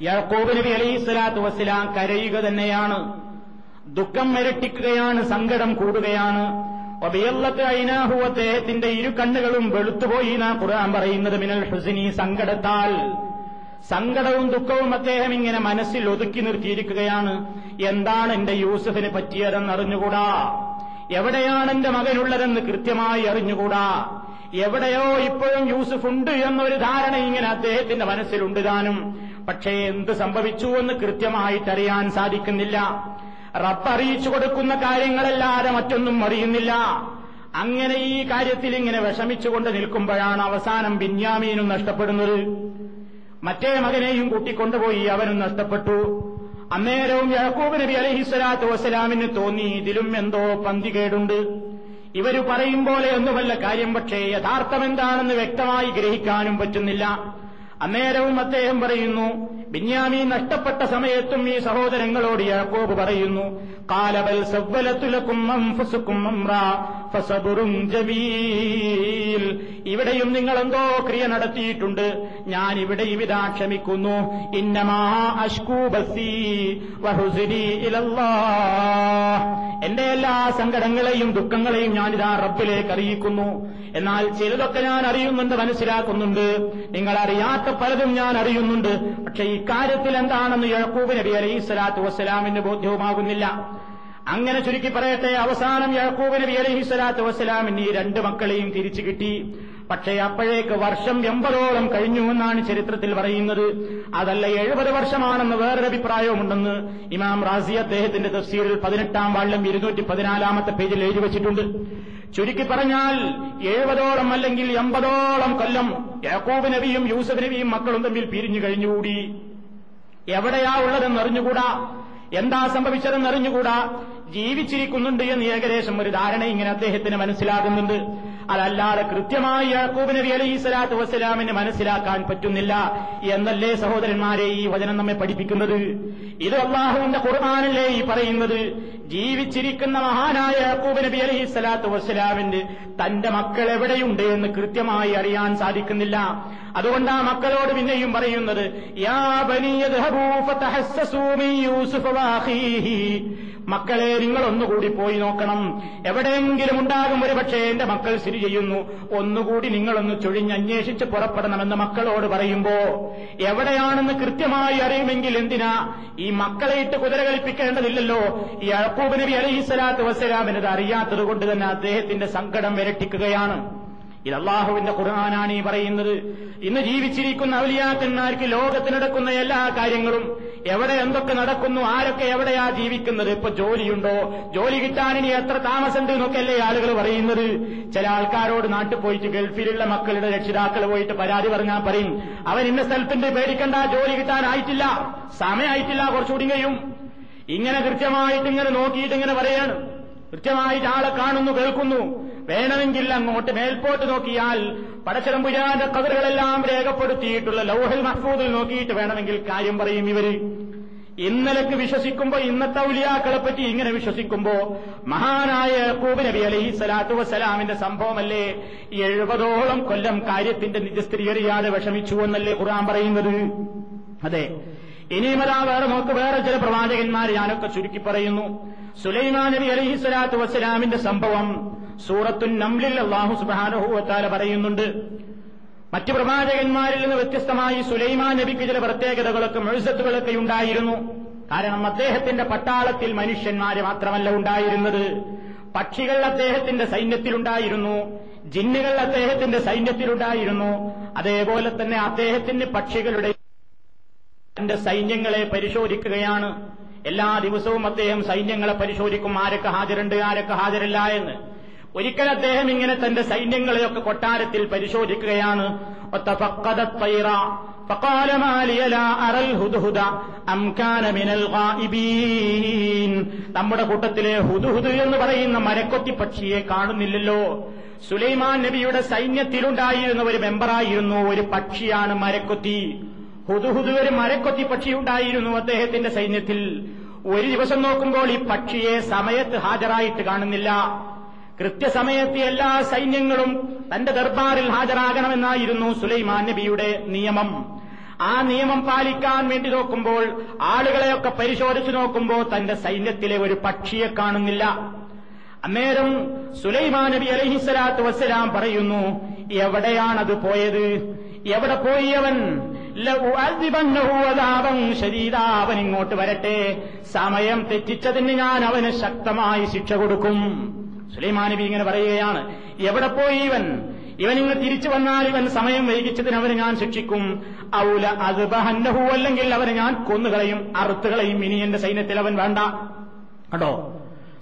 യാക്കൂബ് നബി അലഹിസ്വലാത്തു വസ്സലാം കരയുക തന്നെയാണ്. ദുഃഖം ഇരട്ടിക്കുകയാണ് സങ്കടം കൂടുകയാണ്. അദ്ദേഹത്തിന്റെ ഇരു കണ്ണുകളും വെളുത്തുപോയി നാ ഖുർആൻ പറയുന്നത്. മിനൽ ഹുസിനി സങ്കടത്താൽ. സങ്കടവും ദുഃഖവും അദ്ദേഹം ഇങ്ങനെ മനസ്സിൽ ഒതുക്കി നിർത്തിയിരിക്കുകയാണ്. എന്താണ് എന്റെ യൂസഫിന് പറ്റിയതെന്ന് അറിഞ്ഞുകൂടാ? എവിടെയാണ് എന്റെ മകനുള്ളതെന്ന് കൃത്യമായി അറിഞ്ഞുകൂടാ? എവിടെയോ ഇപ്പോഴും യൂസഫ് ഉണ്ട് എന്നൊരു ധാരണ ഇങ്ങനെ അദ്ദേഹത്തിന്റെ മനസ്സിലുണ്ട് താനും. പക്ഷേ എന്ത് സംഭവിച്ചു എന്ന് കൃത്യമായിട്ടറിയാൻ സാധിക്കുന്നില്ല. റബ്ബ് അറിയിച്ചു കൊടുക്കുന്ന കാര്യങ്ങളല്ലാതെ മറ്റൊന്നും അറിയുന്നില്ല. അങ്ങനെ ഈ കാര്യത്തിൽ ഇങ്ങനെ വിഷമിച്ചുകൊണ്ട് നിൽക്കുമ്പോഴാണ് അവസാനം ബിന്യാമീനും നഷ്ടപ്പെടുന്നത്. മറ്റേ മകനെയും കൂട്ടിക്കൊണ്ടുപോയി അവനും നഷ്ടപ്പെട്ടു. അന്നേരവും യാക്കൂബ് നബി അലഹിസ്വലാത്തു വസ്സലാമിന് തോന്നി ഇതിലും എന്തോ പന്തികേടുണ്ട്. ഇവർ പറയും പോലെ ഒന്നുമല്ല കാര്യം പക്ഷേ യഥാർത്ഥം എന്താണെന്ന് വ്യക്തമായി ഗ്രഹിക്കാനും പറ്റുന്നില്ല. അന്നേരവും അദ്ദേഹം പറയുന്നു ബിന്യാമീൻ നഷ്ടപ്പെട്ട സമയത്തും ഈ സഹോദരങ്ങളോട് യാക്കോബ് പറയുന്നു കാലബൽ ഇവിടെയും നിങ്ങൾ എന്തോ ക്രിയ നടത്തിയിട്ടുണ്ട്. ഞാൻ ഇവിടെയും ഇതാ ക്ഷമിക്കുന്നു. ഇന്നമാ അഷ്കൂബസി എന്റെ എല്ലാ സങ്കടങ്ങളെയും ദുഃഖങ്ങളെയും ഞാനിതാ റബ്ബിലേക്ക് അറിയിക്കുന്നു. എന്നാൽ ചിലതൊക്കെ ഞാൻ അറിയുന്നുണ്ട് മനസ്സിലാക്കുന്നുണ്ട്. നിങ്ങൾ അറിയാത്ത പലതും ഞാൻ അറിയുന്നുണ്ട്. പക്ഷെ ഇക്കാര്യത്തിൽ എന്താണെന്ന് യഴക്കൂബ് നബി അലൈഹി സ്വലാത്തു വസ്സലാമിന് ബോധ്യവുമാകുന്നില്ല. അങ്ങനെ ചുരുക്കി പറയട്ടെ അവസാനം യാക്കൂബ് നബി അലഹി സ്വലാത്തു വസ്സലാമിന് ഈ രണ്ട് മക്കളെയും തിരിച്ചു കിട്ടി. പക്ഷേ അപ്പോഴേക്ക് വർഷം എൺപതോളം കഴിഞ്ഞു എന്നാണ് ചരിത്രത്തിൽ പറയുന്നത്. അതല്ല എഴുപത് വർഷമാണെന്ന് വേറൊരു അഭിപ്രായവുമുണ്ടെന്ന് ഇമാം റാസി അദ്ദേഹത്തിന്റെ തഫ്സീറിൽ പതിനെട്ടാം വാള്യം ഇരുന്നൂറ്റി പതിനാലാമത്തെ പേജിൽ എഴുതി വച്ചിട്ടുണ്ട്. ചുരുക്കി പറഞ്ഞാൽ എഴുപതോളം അല്ലെങ്കിൽ എൺപതോളം കൊല്ലം യാക്കൂബ് നബിയും യൂസഫ് നബിയും മക്കളും തമ്മിൽ പിരിഞ്ഞു കഴിഞ്ഞുകൂടി. എവിടെയാ ഉള്ളതെന്ന് അറിഞ്ഞുകൂടാ എന്താ സംഭവിച്ചതെന്ന് അറിഞ്ഞുകൂടാ ജീവിച്ചിരിക്കുന്നുണ്ട് എന്ന് ഏകദേശം ഒരു ധാരണ ഇങ്ങനെ അദ്ദേഹത്തിന് മനസ്സിലാകുന്നുണ്ട്. അതല്ലാതെ കൃത്യമായി യാക്കൂബ് നബി അലൈഹി സ്വലാത്തു വസ്സലാമിന് മനസ്സിലാക്കാൻ പറ്റുന്നില്ല എന്നല്ലേ സഹോദരന്മാരെ ഈ വചനം നമ്മെ പഠിപ്പിക്കുന്നത്? ഇത് അള്ളാഹുവിന്റെ ഖുർആാനല്ലേ ഈ പറയുന്നത്? ജീവിച്ചിരിക്കുന്ന മഹാനായ യാക്കൂബ് നബി അലൈഹി സ്വലാത്തു വസ്സലാമിന്റെ തന്റെ മക്കൾ എവിടെയുണ്ട് എന്ന് കൃത്യമായി അറിയാൻ സാധിക്കുന്നില്ല. അതുകൊണ്ട് ആ മക്കളോട് പിന്നെയും പറയുന്നത് യാ മക്കളെ നിങ്ങൾ ഒന്നുകൂടി പോയി നോക്കണം. എവിടെയെങ്കിലും ഉണ്ടാകും ഒരു പക്ഷേ എന്റെ മക്കൾ സ്ഥിതി ചെയ്യുന്നു. ഒന്നുകൂടി നിങ്ങളൊന്ന് ചൊഴിഞ്ഞന്വേഷിച്ച് പുറപ്പെടണമെന്ന് മക്കളോട് പറയുമ്പോ എവിടെയാണെന്ന് കൃത്യമായി അറിയുമെങ്കിൽ എന്തിനാ? ഈ മക്കളെ ഇട്ട് കുതിര കളിപ്പിക്കേണ്ടതില്ലല്ലോ. ഈ അഴക്കൂബ് നബി അലൈഹി സ്വലാത്തു വസ്സലാമിനത് അറിയാത്തത് കൊണ്ട് തന്നെ അദ്ദേഹത്തിന്റെ സങ്കടം ഇരട്ടിക്കുകയാണ്. ഇത് അള്ളാഹുവിന്റെ ഖുർആനാണ് ഈ പറയുന്നത്. ഇന്ന് ജീവിച്ചിരിക്കുന്ന ഔലിയാക്കന്മാർക്ക് ലോകത്തിനടക്കുന്ന എല്ലാ കാര്യങ്ങളും എവിടെ എന്തൊക്കെ നടക്കുന്നു ആരൊക്കെ എവിടെയാ ജീവിക്കുന്നത് ഇപ്പൊ ജോലിയുണ്ടോ ജോലി കിട്ടാൻ ഇനി എത്ര താമസമുണ്ട് എന്നൊക്കെയല്ലേ ആളുകൾ പറയുന്നത്. ചില ആൾക്കാരോട് നാട്ടിൽ പോയിട്ട് ഗൾഫിലുള്ള മക്കളുടെ രക്ഷിതാക്കൾ പോയിട്ട് പരാതി പറഞ്ഞാൽ പറയും അവൻ ഇന്ന സ്ഥലത്തുണ്ട് പേടിക്കണ്ട ജോലി കിട്ടാനായിട്ടില്ല സമയമായിട്ടില്ല കുറച്ചുകൂടി കഴിയും. ഇങ്ങനെ കൃത്യമായിട്ട് ഇങ്ങനെ നോക്കിയിട്ട് ഇങ്ങനെ പറയാണ്. കൃത്യമായിട്ട് ആളെ കാണുന്നു കേൾക്കുന്നു. വേണമെങ്കിൽ അങ്ങോട്ട് മേൽപോട്ട് നോക്കിയാൽ പടച്ചതമ്പുരാന്റെ കതിറുകളെല്ലാം രേഖപ്പെടുത്തിയിട്ടുള്ള ലൗഹൽ മഹ്ഫൂദിൽ നോക്കിയിട്ട് വേണമെങ്കിൽ കാര്യം പറയും ഇവർ. ഇന്നലക്ക് വിശ്വസിക്കുമ്പോ ഇന്നത്തെ ഉലിയാക്കളെ പറ്റി ഇങ്ങനെ വിശ്വസിക്കുമ്പോ മഹാനായ യഹൂബ് നബി അലൈഹി സ്വലാത്തു വസ്സലാമിന്റെ സംഭവമല്ലേ? എഴുപതോളം കൊല്ലം കാര്യത്തിന്റെ നിജസ്ഥിരീകരിയാതെ വിഷമിച്ചു എന്നല്ലേ ഖുർആൻ പറയുന്നത്? അതെ. ഇനിയും അതാ വേറെ നോക്ക് വേറെ ചില പ്രവാചകന്മാർ ഞാനൊക്കെ ചുരുക്കി പറയുന്നു. സുലൈമാൻ നബി അലൈഹി സ്വലാത്തു വസ്സലാമിന്റെ സംഭവം സൂറത്തുൻ നംലിൽ അള്ളാഹു സുബാനുഹൂവത്താല പറയുന്നുണ്ട്. മറ്റു പ്രവാചകന്മാരിൽ നിന്ന് വ്യത്യസ്തമായി സുലൈമാ നബിക്ക് ചില പ്രത്യേകതകളൊക്കെ മെഴുസത്തുകളൊക്കെ ഉണ്ടായിരുന്നു. കാരണം അദ്ദേഹത്തിന്റെ പട്ടാളത്തിൽ മനുഷ്യന്മാര് മാത്രമല്ല ഉണ്ടായിരുന്നത്. പക്ഷികൾ അദ്ദേഹത്തിന്റെ സൈന്യത്തിലുണ്ടായിരുന്നു ജിന്നുകൾ അദ്ദേഹത്തിന്റെ സൈന്യത്തിലുണ്ടായിരുന്നു അതേപോലെ തന്നെ അദ്ദേഹത്തിന്റെ പക്ഷികളുടെ തന്റെ സൈന്യങ്ങളെ പരിശോധിക്കുകയാണ്. എല്ലാ ദിവസവും അദ്ദേഹം സൈന്യങ്ങളെ പരിശോധിക്കും ആരൊക്കെ ഹാജരുണ്ട് ആരൊക്കെ ഹാജരില്ല എന്ന്. ഒരിക്കൽ അദ്ദേഹം ഇങ്ങനെ തന്റെ സൈന്യങ്ങളെയൊക്കെ കൊട്ടാരത്തിൽ പരിശോധിക്കുകയാണ്. നമ്മുടെ കൂട്ടത്തിലെ ഹുദുഹുദ് എന്ന് പറയുന്ന മരക്കൊത്തി പക്ഷിയെ കാണുന്നില്ലല്ലോ. സുലൈമാൻ നബിയുടെ സൈന്യത്തിലുണ്ടായിരുന്ന ഒരു മെമ്പറായിരുന്നു ഒരു പക്ഷിയാണ് മരക്കൊത്തി. ഹുദുഹുദ് ഒരു മരക്കൊത്തി പക്ഷിയുണ്ടായിരുന്നു അദ്ദേഹത്തിന്റെ സൈന്യത്തിൽ. ഒരു ദിവസം നോക്കുമ്പോൾ ഈ പക്ഷിയെ സമയത്ത് ഹാജരായിട്ട് കാണുന്നില്ല. കൃത്യസമയത്ത് എല്ലാ സൈന്യങ്ങളും തന്റെ ദർബാറിൽ ഹാജരാകണമെന്നായിരുന്നു സുലൈമാൻ നബിയുടെ നിയമം. ആ നിയമം പാലിക്കാൻ വേണ്ടി നോക്കുമ്പോൾ ആളുകളെയൊക്കെ പരിശോധിച്ചു നോക്കുമ്പോൾ തന്റെ സൈന്യത്തിലെ ഒരു പക്ഷിയെ കാണുന്നില്ല. അന്നേരം സുലൈമാൻ നബി അലഹിസ്വലാത്ത് വസ്സലാം പറയുന്നു എവിടെയാണത് പോയത്? എവിടെ പോയി അവൻ? അവൻ ഇങ്ങോട്ട് വരട്ടെ. സമയം തെറ്റിച്ചതിന് ഞാൻ അവന് ശക്തമായി ശിക്ഷ കൊടുക്കും. സുലൈമാൻ നബി ഇങ്ങനെ പറയുകയാണ്. എവിടെ പോയി ഇവൻ? ഇവൻ ഇങ്ങ് തിരിച്ചു വന്നാൽ ഇവൻ സമയം വൈകിച്ചതിന് അവന് ഞാൻ ശിക്ഷിക്കും. ഔല അത് ബഹന്നഹു അല്ലെങ്കിൽ അവനെ ഞാൻ കൊന്നുകളയും അറുത്തുകളയും. ഇനി എന്റെ സൈന്യത്തിൽ അവൻ വേണ്ട. കേട്ടോ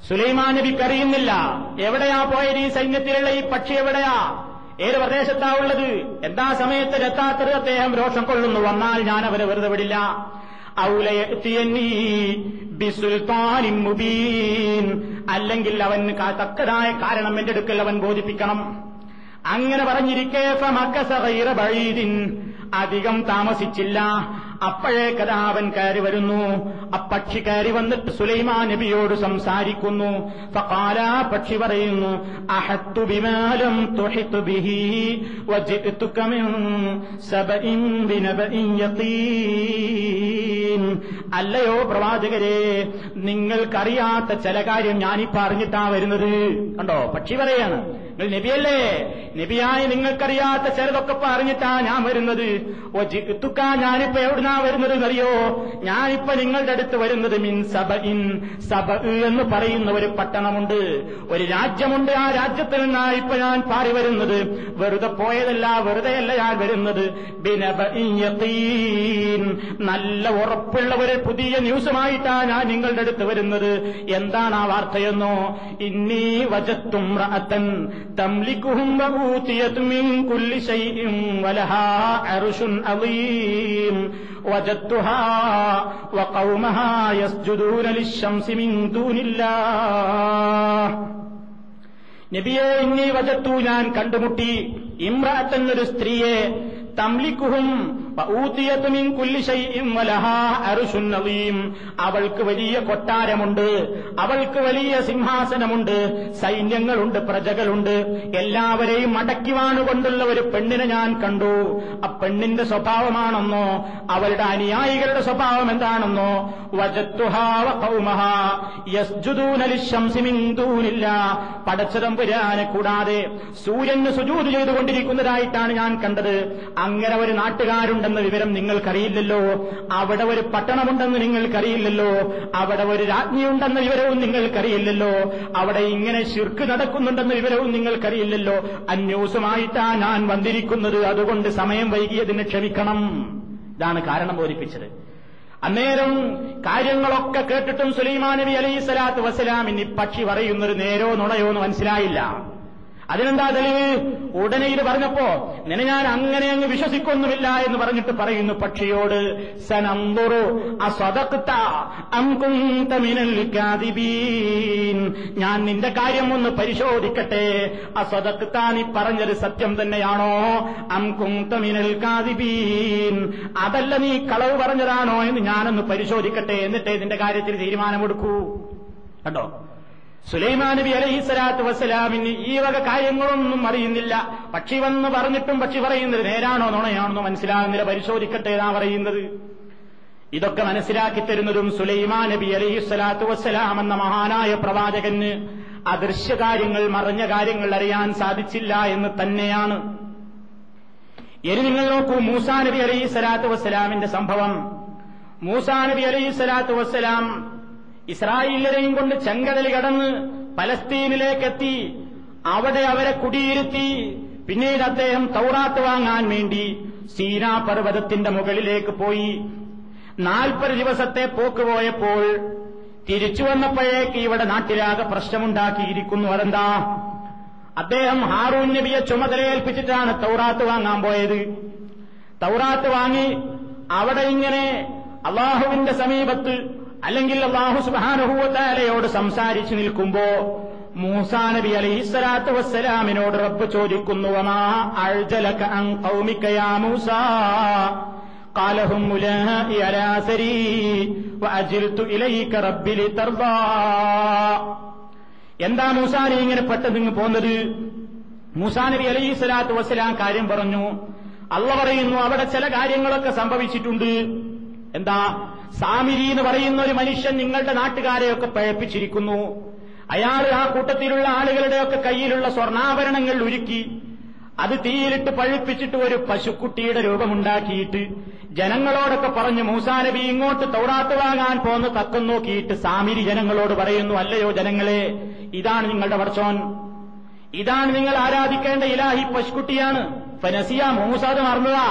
സുലൈമാൻ നബിക്ക് അറിയുന്നില്ല എവിടെയാ പോയത് ഈ സൈന്യത്തിലുള്ള ഈ പക്ഷി എവിടെയാ? ഏത് പ്രദേശത്താ ഉള്ളത് എന്താ സമയത്ത് എത്താത്തത് അദ്ദേഹം രോഷം കൊള്ളുന്നു. വന്നാൽ ഞാൻ അവരെ വെറുതെ വിടില്ല. മുബീൻ. അല്ലെങ്കിൽ അവൻ തക്കതായ കാരണം എന്റെ അടുക്കൽ അവൻ ബോധിപ്പിക്കണം. അങ്ങനെ പറഞ്ഞിരിക്കേ. അധികം താമസിച്ചില്ല. അപ്പോഴേക്കതാ അവൻ കയറി വരുന്നു. അപ്പക്ഷി കയറി വന്നിട്ട് സുലൈമാ നബിയോട് സംസാരിക്കുന്നു. പക്ഷി പറയുന്നു അഹത്തു ബിമാലം തുഹിത്തു ബിഹി അല്ലയോ പ്രവാചകരെ നിങ്ങൾക്കറിയാത്ത ചില കാര്യം ഞാനിപ്പോ അറിഞ്ഞിട്ടാ വരുന്നത്. കണ്ടോ? പക്ഷി പറയാണ് നിങ്ങൾ നബിയല്ലേ? നബിയായി നിങ്ങൾക്കറിയാത്ത ചിലതൊക്കെ പറഞ്ഞിട്ടാ ഞാൻ വരുന്നത്. ഓ ജിത്തുക്ക ഞാനിപ്പോ എവിടുന്നാ വരുന്നത് എന്നറിയോ? ഞാനിപ്പോ നിങ്ങളുടെ അടുത്ത് വരുന്നത് മിൻ സബ ഇൻ സബ എന്ന് പറയുന്ന ഒരു പട്ടണമുണ്ട്. ഒരു രാജ്യമുണ്ട്. ആ രാജ്യത്തിൽ നിന്നാണ് ഇപ്പൊ ഞാൻ പാറി വരുന്നത്. വെറുതെ പോയതല്ല വെറുതെയല്ല ഞാൻ വരുന്നത്. നല്ല ഉറപ്പുള്ള ഒരു പുതിയ ന്യൂസുമായിട്ടാണ് ഞാൻ നിങ്ങളുടെ അടുത്ത് വരുന്നത്. എന്താണ് ആ വാർത്തയെന്നോ? ഇന്നീ വജത്തും റഅത്തൻ തംലിക്കുഹും من മിൻ കുല്ലി ശൈഇൻ വലഹാ عظيم وجدتها وقومها വഖൗമഹാ യസ്ജുദൂന ലിശ്ശംസി മിൻ الله നബിയെ ഇന്നീ വജത്തു ഞാൻ കണ്ടുമുട്ടി. ഇമ്രാത്ത് എന്നൊരു സ്ത്രീയെ തംലിക്കുഹും അവൾക്ക് വലിയ കൊട്ടാരമുണ്ട്. അവൾക്ക് വലിയ സിംഹാസനമുണ്ട്. സൈന്യങ്ങളുണ്ട് പ്രജകളുണ്ട്. എല്ലാവരെയും അടക്കിവാണുകൊണ്ടുള്ള ഒരു പെണ്ണിനെ ഞാൻ കണ്ടു. ആ പെണ്ണിന്റെ സ്വഭാവമാണെന്നോ അവളുടെ അനുയായികളുടെ സ്വഭാവം എന്താണെന്നോ. പടച്ചതമ്പുരാനെ കൂടാതെ സൂര്യന് സുജൂത് ചെയ്തുകൊണ്ടിരിക്കുന്നതായിട്ടാണ് ഞാൻ കണ്ടത്. അങ്ങനെ ഒരു നാട്ടുകാരുണ്ടെന്ന വിവരം നിങ്ങൾക്കറിയില്ലല്ലോ. അവിടെ ഒരു പട്ടണമുണ്ടെന്ന് നിങ്ങൾക്കറിയില്ലല്ലോ. അവിടെ ഒരു രാജ്ഞിയുണ്ടെന്ന വിവരവും നിങ്ങൾക്കറിയില്ലല്ലോ. അവിടെ ഇങ്ങനെ ശിർക്ക് നടക്കുന്നുണ്ടെന്ന വിവരവും നിങ്ങൾക്കറിയില്ലല്ലോ. അന്യൂസുമായിട്ടാ ഞാൻ വന്നിരിക്കുന്നത്. അതുകൊണ്ട് സമയം വൈകിയതിന് ക്ഷമിക്കണം. ഇതാണ് കാരണം ബോധിപ്പിച്ചത്. അന്നേരം കാര്യങ്ങളൊക്കെ കേട്ടിട്ടും സുലൈമാൻ നബി അലൈഹി സ്വലാത്തു വസ്സലാമിന് പക്ഷി പറയുന്നത് നേരോ നുണയോ എന്ന് മനസ്സിലായില്ല. അതിനെന്താ തെളിവ് ഉടനെ ഇത് പറഞ്ഞപ്പോ നിന്നെ ഞാൻ അങ്ങനെ അങ്ങ് വിശ്വസിക്കൊന്നുമില്ല എന്ന് പറഞ്ഞിട്ട് പറയുന്നു പക്ഷിയോട് ഞാൻ നിന്റെ കാര്യം ഒന്ന് പരിശോധിക്കട്ടെ. അസ്വതക്ത നീ പറഞ്ഞത് സത്യം തന്നെയാണോ? അം തമിനൽ കാതിബീൻ അതല്ല നീ കളവ് പറഞ്ഞതാണോ എന്ന് ഞാനൊന്ന് പരിശോധിക്കട്ടെ. എന്നിട്ടേ നിന്റെ കാര്യത്തിൽ തീരുമാനമെടുക്കൂ. കണ്ടോ? സുലൈമാൻ നബി അലൈഹി സ്വലാത്തു വസ്സലാമിന് ഈ വക കാര്യങ്ങളൊന്നും അറിയുന്നില്ല. പക്ഷി വന്ന് പറഞ്ഞിട്ടും പക്ഷി പറയുന്നത് നേരാണോ നുണയാണെന്ന് മനസ്സിലാകുന്നില്ല. പരിശോധിക്കട്ടെ എന്നാ പറയുന്നത്. ഇതൊക്കെ മനസ്സിലാക്കി തരുന്നതും സുലൈമാ നബി അലൈഹി സ്വലാത്തു വസ്സലാം എന്ന മഹാനായ പ്രവാചകന് അദൃശ്യ കാര്യങ്ങൾ മറഞ്ഞ കാര്യങ്ങൾ അറിയാൻ സാധിച്ചില്ല എന്ന് തന്നെയാണ്. ഇനി നിങ്ങൾ നോക്കൂ മൂസാ നബി അലൈഹി സ്വലാത്തു വസ്സലാമിന്റെ സംഭവം. മൂസാ നബി അലൈഹി സ്വലാത്തു വസ്സലാം ഇസ്രായേലരെയും കൊണ്ട് ചെങ്കടൽ കടന്ന് പലസ്തീനിലേക്കെത്തി അവിടെ അവരെ കുടിയിരുത്തി. പിന്നീട് അദ്ദേഹം തൗറാത്ത് വാങ്ങാൻ വേണ്ടി സീനാ പർവതത്തിന്റെ മുകളിലേക്ക് പോയി. നാൽപ്പത് ദിവസത്തെ പോക്ക് പോയപ്പോൾ തിരിച്ചു വന്നപ്പോഴേക്ക് ഇവിടെ നാട്ടിലാകെ പ്രശ്നമുണ്ടാക്കിയിരിക്കുന്നു. അതെന്താ? അദ്ദേഹം ഹാറൂൻ നബിയെ ചുമതലയേൽപ്പിച്ചിട്ടാണ് തൗറാത്ത് വാങ്ങാൻ പോയത്. തൗറാത്ത് വാങ്ങി അവിടെ ഇങ്ങനെ അള്ളാഹുവിന്റെ സമീപത്ത് അല്ലെങ്കിൽ അള്ളാഹു സുബാനുഭൂവത്താലയോട് സംസാരിച്ചു നിൽക്കുമ്പോ മൂസാ നബി അലൈഹിസ്സലാത്തു വസ്സലാമിനോട് റബ്ബ് ചോദിക്കുന്നു വമാ അഴ്ജലക അൻ ഖൗമിക യാ മൂസാ قال هم أولئي على أثري وأجلت إليك رب لترضى എന്താ മൂസാനെ ഇങ്ങനെ പെട്ടെന്ന് ഇങ്ങ് പോന്നത് മൂസാ നബി അലൈഹി സ്വലാത്തു വസ്സലാം കാര്യം പറഞ്ഞു അള്ള പറയുന്നു അവിടെ ചില കാര്യങ്ങളൊക്കെ സംഭവിച്ചിട്ടുണ്ട് എന്താ? സാമിരി എന്ന് പറയുന്ന ഒരു മനുഷ്യൻ നിങ്ങളുടെ നാട്ടുകാരെയൊക്കെ പഴപ്പിച്ചിരിക്കുന്നു. അയാൾ ആ കൂട്ടത്തിലുള്ള ആളുകളുടെയൊക്കെ കയ്യിലുള്ള സ്വർണാഭരണങ്ങൾ ഉരുക്കി അത് തീയിലിട്ട് പഴുപ്പിച്ചിട്ട് ഒരു പശുക്കുട്ടിയുടെ രൂപമുണ്ടാക്കിയിട്ട് ജനങ്ങളോടൊക്കെ പറഞ്ഞു മൂസാനബി ഇങ്ങോട്ട് തൗറാത്ത് വാങ്ങാൻ പോന്ന് തക്കം നോക്കിയിട്ട് സാമിരി ജനങ്ങളോട് പറയുന്നു അല്ലയോ ജനങ്ങളെ ഇതാണ് നിങ്ങളുടെ വർഷോൻ ഇതാണ് നിങ്ങൾ ആരാധിക്കേണ്ട ഇലാഹി പശുക്കുട്ടിയാണ്. ഫനസിയ മൂസാദ് മറന്നതാ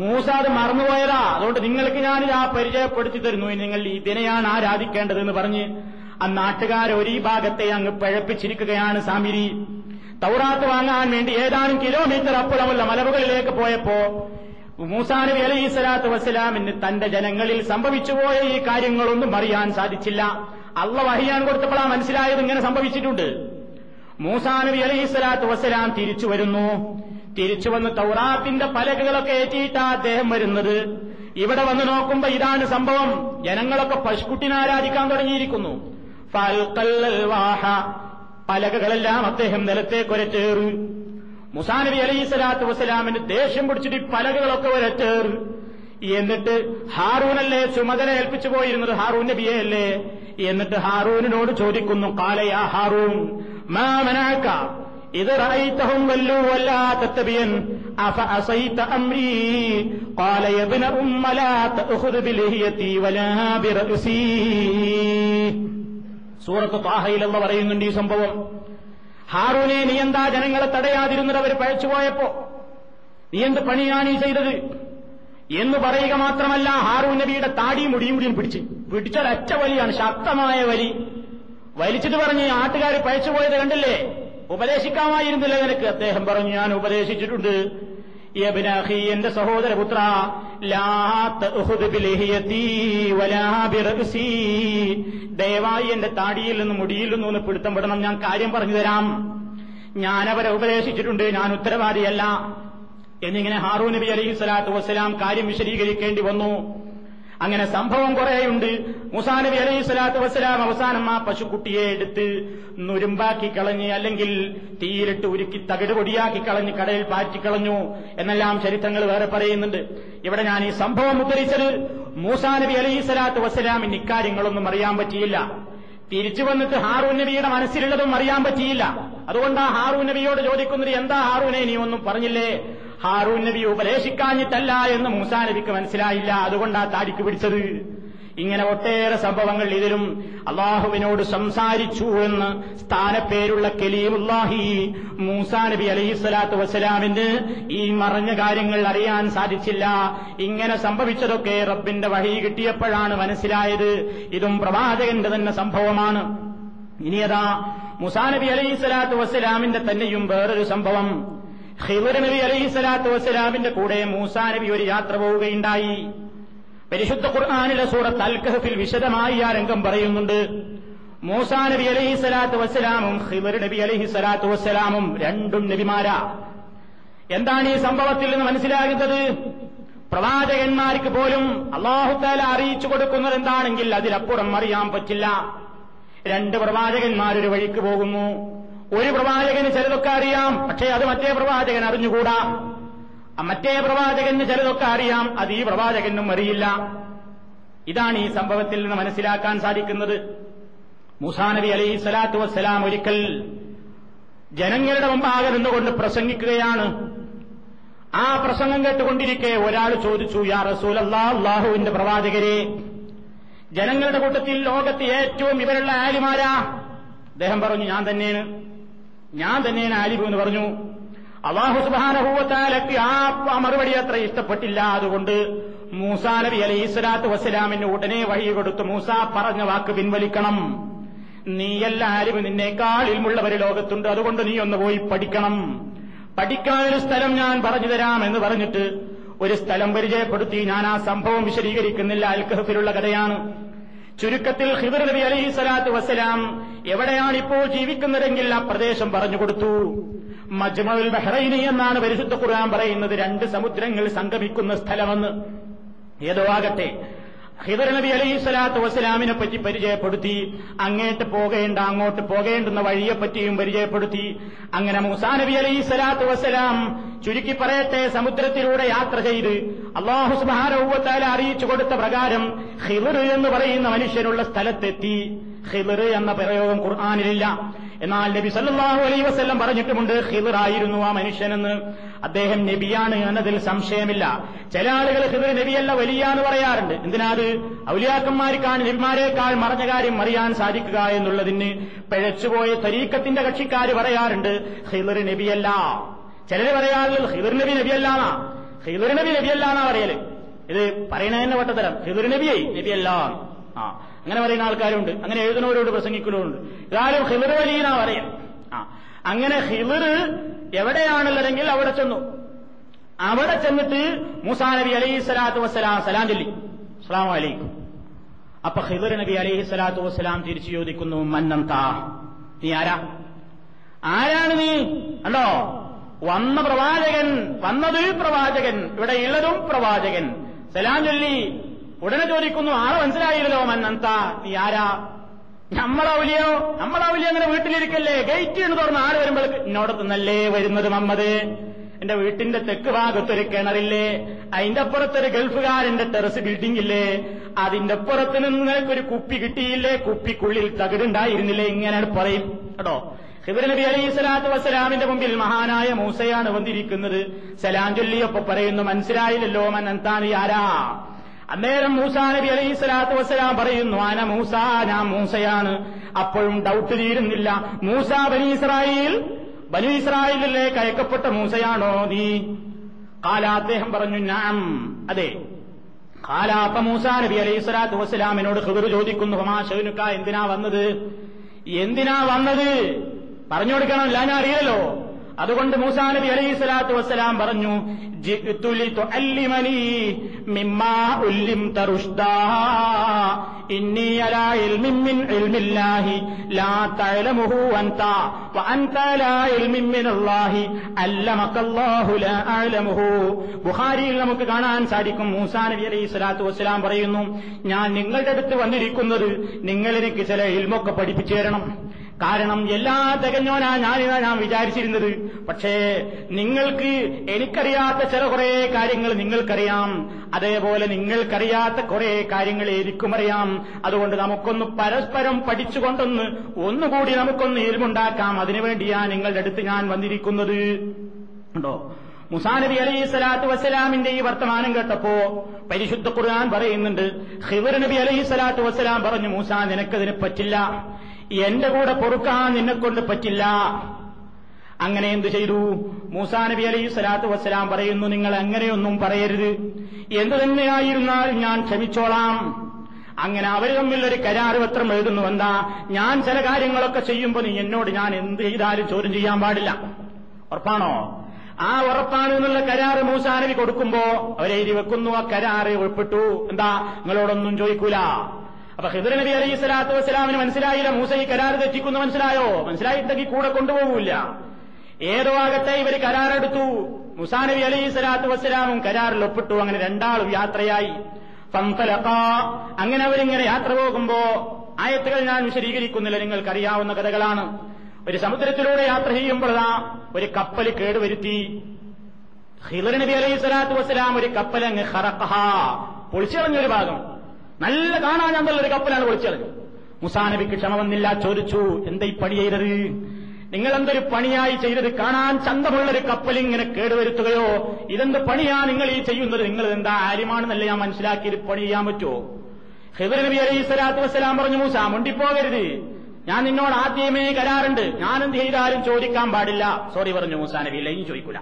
മൂസാദ് മറന്നുപോയതാ. അതുകൊണ്ട് നിങ്ങൾക്ക് ഞാനിത് ആ പരിചയപ്പെടുത്തി തരുന്നു. നിങ്ങൾ ഇതിനെയാണ് ആരാധിക്കേണ്ടതെന്ന് പറഞ്ഞ് ആ നാട്ടുകാരെ ഒരു ഭാഗത്തെ അങ്ങ് പഴപ്പിച്ചിരിക്കുകയാണ് സാമിരി തൗറാത്ത് വാങ്ങാൻ വേണ്ടി ഏതാനും കിലോമീറ്റർ അപ്പുറമുള്ള മലവുകളിലേക്ക് പോയപ്പോ മൂസാനബി അലൈഹി സ്വലാത്തു വസ്സലാമിന് തന്റെ ജനങ്ങളിൽ സംഭവിച്ചുപോയ ഈ കാര്യങ്ങളൊന്നും അറിയാൻ സാധിച്ചില്ല. അള്ള വഹിയാൻ കൊടുത്തപ്പോഴാ മനസ്സിലായത് ഇങ്ങനെ സംഭവിച്ചിട്ടുണ്ട്. മൂസാനബി അലൈഹി സ്വലാത്തു വസ്സലാം തിരിച്ചു വരുന്നു. തിരിച്ചു വന്ന് തൗറാത്തിന്റെ പലകകളൊക്കെ ഏറ്റിയിട്ടാ അദ്ദേഹം വരുന്നത്. ഇവിടെ വന്ന് നോക്കുമ്പോ ഇതാണ് സംഭവം. ജനങ്ങളൊക്കെ പശുക്കുട്ടിനെ ആരാധിക്കാൻ തുടങ്ങിയിരിക്കുന്നു. പലകകളെല്ലാം അദ്ദേഹം നിലത്തേക്ക് ഒരറ്റേറ് മുസാനബി അലൈഹി സ്വലാത്തു വസ്സലാമിന് ദേഷ്യം പിടിച്ചിട്ട് പലകകളൊക്കെ ഒരറ്റേറ്. എന്നിട്ട് ഹാറൂനല്ലേ ചുമതല ഏൽപ്പിച്ചു പോയിരുന്നത്? ഹാറൂൻ നബിയെ അല്ലേ? എന്നിട്ട് ഹാറൂനിനോട് ചോദിക്കുന്നു കാലയാ ഹാറൂൻ മാ إذ ولوا ولا تتبعن أفأصيت أمري قال يا ابن أم لا تأخذ بلهيتي ولا برأسي സൂറത്ത് താഹയിലെന്ന് പറയുന്നുണ്ട് ഈ സംഭവം. ഹാറൂനെ നീ എന്താ ജനങ്ങളെ തടയാതിരുന്നത് അവർ പഴച്ചുപോയപ്പോ നീ എന്ത് പണിയാണ് ഈ ചെയ്തത്? എന്ന് പറയുക മാത്രമല്ല ഹാറൂൻ നബിയുടെ താടിയും മുടിയും മുടിയും പിടിച്ച്. പിടിച്ചൊരറ്റ വലിയാണ് ശക്തമായ വലി. വലിച്ചിട്ട് പറഞ്ഞ് ആട്ടുകാർ പഴച്ചുപോയത് കണ്ടില്ലേ? ഉപദേശിക്കാമായിരുന്നില്ല നിനക്ക്. അദ്ദേഹം പറഞ്ഞു ഞാൻ ഉപദേശിച്ചിട്ടുണ്ട്. യബ്നഖി എന്റെ സഹോദരപുത്ര ദയവായി എന്റെ താടിയിൽ നിന്ന് മുടിയിൽ നിന്നും ഒന്ന് പിടുത്തം പെടണം ഞാൻ കാര്യം പറഞ്ഞു തരാം. ഞാനവരെ ഉപദേശിച്ചിട്ടുണ്ട്. ഞാൻ ഉത്തരവാദിയല്ല. എന്നിങ്ങനെ ഹാറൂ നബി അലൈഹി സ്വലാത്തു വസ്സലാം കാര്യം വിശദീകരിക്കേണ്ടി വന്നു. അങ്ങനെ സംഭവം കുറേയുണ്ട്. മുസാ നബി അലൈഹി സ്വലാത്തു വസ്സലാം അവസാനം ആ പശുക്കുട്ടിയെ എടുത്ത് നുരുമ്പാക്കി കളഞ്ഞ് അല്ലെങ്കിൽ തീയിലിട്ട് ഉരുക്കി തകിട് പൊടിയാക്കി കളഞ്ഞ് കടയിൽ പാറ്റിക്കളഞ്ഞു എന്നെല്ലാം ചരിത്രങ്ങൾ വേറെ പറയുന്നുണ്ട്. ഇവിടെ ഞാൻ ഈ സംഭവം ഉദ്ധരിച്ചത് മൂസാ നബി അലൈഹി സ്വലാത്തു വസ്സലാമിന് ഇക്കാര്യങ്ങളൊന്നും അറിയാൻ പറ്റിയില്ല. തിരിച്ചു വന്നിട്ട് ഹാറൂൻ നബിയുടെ മനസ്സിലുള്ളതും അറിയാൻ പറ്റിയില്ല. അതുകൊണ്ട് ആ ഹാറൂൻ നബിയോട് ചോദിക്കുന്നത് എന്താ ഹാറൂനെ നീ ഒന്നും പറഞ്ഞില്ലേ? ഹാറൂൻ നബി ഉപദേശിക്കാഞ്ഞിട്ടല്ല എന്ന് മൂസാ നബിക്ക് മനസ്സിലായില്ല. അതുകൊണ്ടാ താടിക്ക് പിടിച്ചത്. ഇങ്ങനെ ഒട്ടേറെ സംഭവങ്ങൾ ഇതിലും അള്ളാഹുവിനോട് സംസാരിച്ചു എന്ന് സ്ഥാനപ്പേരുള്ള കലീമുല്ലാഹി മൂസാ നബി അലൈഹി സ്വലാത്തു വസ്സലാമിന് ഈ മറഞ്ഞ കാര്യങ്ങൾ അറിയാൻ സാധിച്ചില്ല. ഇങ്ങനെ സംഭവിച്ചതൊക്കെ റബ്ബിന്റെ വഴി കിട്ടിയപ്പോഴാണ് മനസ്സിലായത്. ഇതും പ്രവാചകന്റെ തന്നെ സംഭവമാണ്. ഇനിയതാ മുസാ നബി അലൈഹി സ്വലാത്തു വസ്സലാമിന്റെ തന്നെയും വേറൊരു സംഭവം. ഖിദർ നബി അലൈഹി സ്വലാത്തു വസ്സലാമിന്റെ കൂടെ മൂസാ നബി ഒരു യാത്ര പോവുകയുണ്ടായി. പരിശുദ്ധ ഖുർആാനിലെ സൂറത്ത് അൽ കഹഫിൽ വിശദമായി ആ രംഗം പറയുന്നുണ്ട്. മൂസാ നബി അലൈഹി സ്വലാത്തു വസ്സലാമും ഖിദർ നബി അലൈഹി സ്വലാത്തു വസ്സലാമും രണ്ടും നബിമാരാ. എന്താണ് ഈ സംഭവത്തിൽ നിന്ന് മനസ്സിലാകുന്നത്? പ്രവാചകന്മാർക്ക് പോലും അള്ളാഹുത്താല അറിയിച്ചു കൊടുക്കുന്നത് എന്താണെങ്കിൽ അതിലപ്പുറം അറിയാൻ പറ്റില്ല. രണ്ട് പ്രവാചകന്മാരൊരു വഴിക്ക് പോകുന്നു. ഒരു പ്രവാചകന് ചിലതൊക്കെ അറിയാം പക്ഷേ അത് മറ്റേ പ്രവാചകൻ അറിഞ്ഞുകൂടാ. മറ്റേ പ്രവാചകന് ചിലതൊക്കെ അറിയാം അത് ഈ പ്രവാചകനും അറിയില്ല. ഇതാണ് ഈ സംഭവത്തിൽ നിന്ന് മനസ്സിലാക്കാൻ സാധിക്കുന്നത്. മുസാനബി അലൈഹി സ്വലാത്തു വസ്സലാം ഒരിക്കൽ ജനങ്ങളുടെ മുമ്പാകെ നിന്നുകൊണ്ട് പ്രസംഗിക്കുകയാണ്. ആ പ്രസംഗം കേട്ടുകൊണ്ടിരിക്കെ ഒരാൾ ചോദിച്ചു യാ റസൂൽ അള്ളാഹുവിന്റെ പ്രവാചകരെ ജനങ്ങളുടെ കൂട്ടത്തിൽ ലോകത്ത് ഏറ്റവും ഇവരുള്ള ആലിമാരാ? അദ്ദേഹം പറഞ്ഞു ഞാൻ തന്നെയാണ്. ഞാൻ തന്നെയാണ് ആലിബു എന്ന് പറഞ്ഞു. അള്ളാഹു സുബാനഹൂവത്താലക്ക് ആ മറുപടി അത്ര ഇഷ്ടപ്പെട്ടില്ല. അതുകൊണ്ട് മൂസാ നബി അലൈഹി സ്വലാത്തു വസ്സലാമിന് ഉടനെ വഴി കൊടുത്ത് മൂസ പറഞ്ഞ വാക്ക് പിൻവലിക്കണം. നീയെല്ലാരും നിന്നേക്കാൾ ഇൽമുള്ളവര് ലോകത്തുണ്ട്. അതുകൊണ്ട് നീ ഒന്ന് പോയി പഠിക്കണം. പഠിക്കാനൊരു സ്ഥലം ഞാൻ പറഞ്ഞു തരാം എന്ന് പറഞ്ഞിട്ട് ഒരു സ്ഥലം പരിചയപ്പെടുത്തി ഞാൻ ആ സംഭവം വിശദീകരിക്കുന്നില്ല. അൽക്കഹഫിലുള്ള കഥയാണ്. ചുരുക്കത്തിൽ ഹിബർ നബി അലൈഹി സ്വലാത്തു വസ്സലാം എവിടെയാണ് ഇപ്പോൾ ജീവിക്കുന്നതെങ്കിൽ ആ പ്രദേശം പറഞ്ഞു കൊടുത്തു. മജ്മൽ ബഹ്റൈനി എന്നാണ് പരിശുദ്ധ ഖുർആൻ പറയുന്നത്. രണ്ട് സമുദ്രങ്ങൾ സംഗമിക്കുന്ന സ്ഥലമെന്ന്. ഏതോ ആകട്ടെ. ഹിദർ നബി അലൈഹി സ്വലാത്തു വസ്സലാമിനെ പറ്റി പരിചയപ്പെടുത്തി അങ്ങോട്ട് പോകേണ്ട അങ്ങോട്ട് പോകേണ്ടുന്ന വഴിയെപ്പറ്റിയും പരിചയപ്പെടുത്തി. അങ്ങനെ മൂസാ നബി അലൈഹി സ്വലാത്തു വസ്സലാം ചുരുക്കി പറയട്ടെ സമുദ്രത്തിലൂടെ യാത്ര ചെയ്ത് അള്ളാഹു സുബാനൌവത്താല അറിയിച്ചു കൊടുത്ത പ്രകാരം ഹിദർ എന്ന് പറയുന്ന മനുഷ്യനുള്ള സ്ഥലത്തെത്തി. ഹിദർ എന്ന പ്രയോഗം ഖുർആാനിലില്ല. എന്നാൽ നബി സല്ലാഹു അലൈ വസ്ല്ലം പറഞ്ഞിട്ടുമുണ്ട് ഹിദറായിരുന്നു ആ മനുഷ്യനെന്ന്. അദ്ദേഹം നബിയാണ് എന്നതിൽ സംശയമില്ല. ചില ആളുകൾ ഹിദർ നബിയല്ല വലിയാന്ന് പറയാറുണ്ട്. എന്തിനാത് ഔലിയാക്കന്മാർക്കാണ് നബിമാരെക്കാൾ മറഞ്ഞ കാര്യം അറിയാൻ സാധിക്കുക എന്നുള്ളതിന് പിഴച്ചുപോയ തരീക്കത്തിന്റെ കക്ഷിക്കാർ പറയാറുണ്ട് ഹിദർ നബിയല്ല. ചിലര് പറയാറുള്ളത് ഹിദർ നബി നബിയല്ലാന്നാ ഹിദർ നബി നബിയല്ലാന്നാ പറയൽ. ഇത് പറയുന്നതിന്റെ വട്ടത്തരം. ഹിദർ നബിയെ നബിയല്ല. ആ. അങ്ങനെ പറയുന്ന ആൾക്കാരുണ്ട്. അങ്ങനെ എഴുതുന്നവരോട് പ്രസംഗിക്കുന്നവരുണ്ട്. ഇതാരും ഹിലർ വലിയനാ പറയാം. ആ അങ്ങനെ ഹിലർ എവിടെയാണുള്ളതെങ്കിൽ അവിടെ ചെന്നു. അവിടെ ചെന്നിട്ട് മൂസാ നബി അലൈഹി സ്വലാത്തു വസ്സലാം സലാം ചൊല്ലി. അസ്സാം വലൈക്കും അപ്പൊ ഹിദർ നബി അലൈഹി സ്വലാത്തു വസ്സലാം തിരിച്ചു ചോദിക്കുന്നു മന്നന്താ നീ ആരാ? ആരാണ് നീ? അല്ലോ വന്ന പ്രവാചകൻ വന്നത് പ്രവാചകൻ ഇവിടെ ഉള്ളതും പ്രവാചകൻ. സലാം ചൊല്ലി. ഉടനെ ചോദിക്കുന്നു ആളെ മനസ്സിലായില്ലോ മന്നന്ത നീ ആരാ? നമ്മളൗലിയോ നമ്മളൗലിയോ അങ്ങനെ വീട്ടിലിരിക്കല്ലേ? ഗേറ്റ് എന്ന് തുറന്ന് ആൾ വരുമ്പോഴേക്ക് എന്നോട് നല്ലേ വരുന്നത് മമ്മത് എന്റെ വീട്ടിന്റെ തെക്ക് ഭാഗത്തൊരു കിണറില്ലേ? അതിന്റെ അപ്പുറത്തൊരു ഗൾഫുകാരന്റെ ടെറസ് ബിൽഡിംഗ് ഇല്ലേ അതിന്റെ അപ്പുറത്ത് നിങ്ങൾക്കൊരു കുപ്പി കിട്ടിയില്ലേ? കുപ്പിക്കുള്ളിൽ തകിടുണ്ടായിരുന്നില്ലേ? ഇങ്ങനെ പറയും. കേട്ടോ? ഹിബർ നബി അലൈഹി സ്വലാത്തു വസ്സലാമിന്റെ മുമ്പിൽ മഹാനായ മൂസയാണ് വന്നിരിക്കുന്നത്. സലാം ചൊല്ലിയപ്പോ പറയുന്നു മനസ്സിലായില്ലല്ലോ മന്നന്താനി ആരാ? അന്നേരം മൂസാ നബി അലൈഹി സ്വലാത്തു വസ്സലാം പറയുന്നു ആന മൂസ ഞാൻ മൂസയാണ്. അപ്പോഴും ഡൗട്ട് തീരുന്നില്ല. മൂസ ബനി ഇസ്രായേൽ ബനി ഇസ്രായേലിലേക്ക് അയക്കപ്പെട്ട മൂസയാണോ നീ? കാല അദ്ദേഹം പറഞ്ഞു ഞാൻ അതെ. കാലാപ്പ മൂസാ നബി അലൈഹി സ്വലാത്തു വസ്സലാമിനോട് ഹൃദർ ചോദിക്കുന്നു ഹമാശനുക്ക എന്തിനാ വന്നത്? എന്തിനാ വന്നത്? പറഞ്ഞു കൊടുക്കണമല്ല ഞാൻ അറിയല്ലോ അതുകൊണ്ട് മൂസാ നബി അലൈഹി സ്വലാത്തു വസ്സലാം പറഞ്ഞു ബുഹാരിയിൽ നമുക്ക് കാണാൻ സാധിക്കും മൂസാ നബി അലൈഹി സ്വലാത്തു വസ്സലാം പറയുന്നു ഞാൻ നിങ്ങളുടെ അടുത്ത് വന്നിരിക്കുന്നത് നിങ്ങളെനിക്ക് ചില ഇൽമൊക്കെ പഠിപ്പിച്ചു തരണം. കാരണം എല്ലാ തികഞ്ഞോനാ ഞാനിതാ ഞാൻ വിചാരിച്ചിരുന്നത്. പക്ഷേ നിങ്ങൾക്ക് എനിക്കറിയാത്ത ചില കുറെ കാര്യങ്ങൾ നിങ്ങൾക്കറിയാം. അതേപോലെ നിങ്ങൾക്കറിയാത്ത കുറെ കാര്യങ്ങൾ എനിക്കും അറിയാം അതുകൊണ്ട് നമുക്കൊന്ന് പരസ്പരം പഠിച്ചുകൊണ്ടൊന്ന് ഒന്നുകൂടി നമുക്കൊന്ന് ഇരുമുണ്ടാക്കാം അതിനുവേണ്ടിയാ നിങ്ങളുടെ അടുത്ത് ഞാൻ വന്നിരിക്കുന്നത്. ഉണ്ടോ? മുസാനബി അലൈഹി സ്വലാത്തു വസ്സലാമിന്റെ ഈ വർത്തമാനം കേട്ടപ്പോ പരിശുദ്ധ ഖുർആൻ പറയുന്നുണ്ട്. ഹിവർ നബി അലൈഹി സ്വലാത്തു വസ്സലാം പറഞ്ഞു മൂസ നിനക്കതിന് പറ്റില്ല. എന്റെ കൂടെ പൊറുക്കാൻ നിന്നെക്കൊണ്ട് പറ്റില്ല. അങ്ങനെ എന്തു ചെയ്തു? മൂസാ നബി അലൈഹി സ്വലാത്തു വസ്സലാം പറയുന്നു നിങ്ങൾ അങ്ങനെയൊന്നും പറയരുത്. എന്തു തന്നെയായിരുന്നാൽ ഞാൻ ക്ഷമിച്ചോളാം. അങ്ങനെ അവർ തമ്മിൽ ഒരു കരാറ് പത്രം എഴുതുന്നു. എന്താ? ഞാൻ ചില കാര്യങ്ങളൊക്കെ ചെയ്യുമ്പോൾ നീ എന്നോട് ഞാൻ എന്ത് ചെയ്താലും ചോദ്യം ചെയ്യാൻ പാടില്ല. ഉറപ്പാണോ? ആ ഉറപ്പാണ് എന്നുള്ള കരാറ് മൂസാനബി കൊടുക്കുമ്പോ അവരെഴുതി വെക്കുന്നു. ആ കരാറ് ഉൾപ്പെട്ടു. എന്താ? നിങ്ങളോടൊന്നും ചോദിക്കൂല. അപ്പൊ ഹിദർ നബി അലൈഹി സ്വലാത്തു വസ്സലാമിന് മനസ്സിലായില്ല മൂസ ഈ കരാർ തെറ്റിക്കുന്നു മനസ്സിലായോ? മനസ്സിലായിട്ടെങ്കിൽ കൂടെ കൊണ്ടുപോകൂല ഏതോ ആകട്ടെ ഇവർ കരാറെടുത്തു. മുസാ നബി അലൈഹി സ്വലാത്തു വസ്സലാമും കരാറിൽ ഒപ്പിട്ടു. അങ്ങനെ രണ്ടാളും യാത്രയായി. അങ്ങനെ അവരിങ്ങനെ യാത്ര പോകുമ്പോ ആയത്തുകൾ ഞാൻ വിശദീകരിക്കുന്നില്ല. നിങ്ങൾക്കറിയാവുന്ന കഥകളാണ്. ഒരു സമുദ്രത്തിലൂടെ യാത്ര ചെയ്യുമ്പോഴാ ഒരു കപ്പൽ കേടുവരുത്തി. ഹിദർ നബി അലൈഹി സ്വലാത്തു വസ്സലാം ഒരു കപ്പൽ അങ്ങ് ഹറഖഹ. പൊളിച്ചളഞ്ഞൊരു ഭാഗം. നല്ല കാണാൻ ഒരു കപ്പലാണ് വിളിച്ചത്. മുസാനബിക്ക് ക്ഷമ വന്നില്ല ചോദിച്ചു എന്താ ഈ പണി ചെയ്തത്? നിങ്ങൾ എന്തൊരു പണിയായി ചെയ്തത്? കാണാൻ ചന്തമുള്ളൊരു കപ്പൽ ഇങ്ങനെ കേടുവരുത്തുകയോ? ഇതെന്ത് പണിയാ നിങ്ങൾ ഈ ചെയ്യുന്നത്? നിങ്ങൾ എന്താ ആര്യമാണെന്നല്ല ഞാൻ മനസ്സിലാക്കിയത്? പണി ചെയ്യാൻ പറ്റുമോ? ഹിബർ നബി അലൈഹി സ്വലാത്തു വസ്സലാം പറഞ്ഞു മൂസ മുണ്ടിപ്പോകരുത്. ഞാൻ നിന്നോട് ആദ്യമേ കരാറുണ്ട്. ഞാൻ എന്ത് ചെയ്താലും ചോദിക്കാൻ പാടില്ല. സോറി പറഞ്ഞു മൂസാ നബി ഇല്ല ഇനി ചോദിക്കൂല.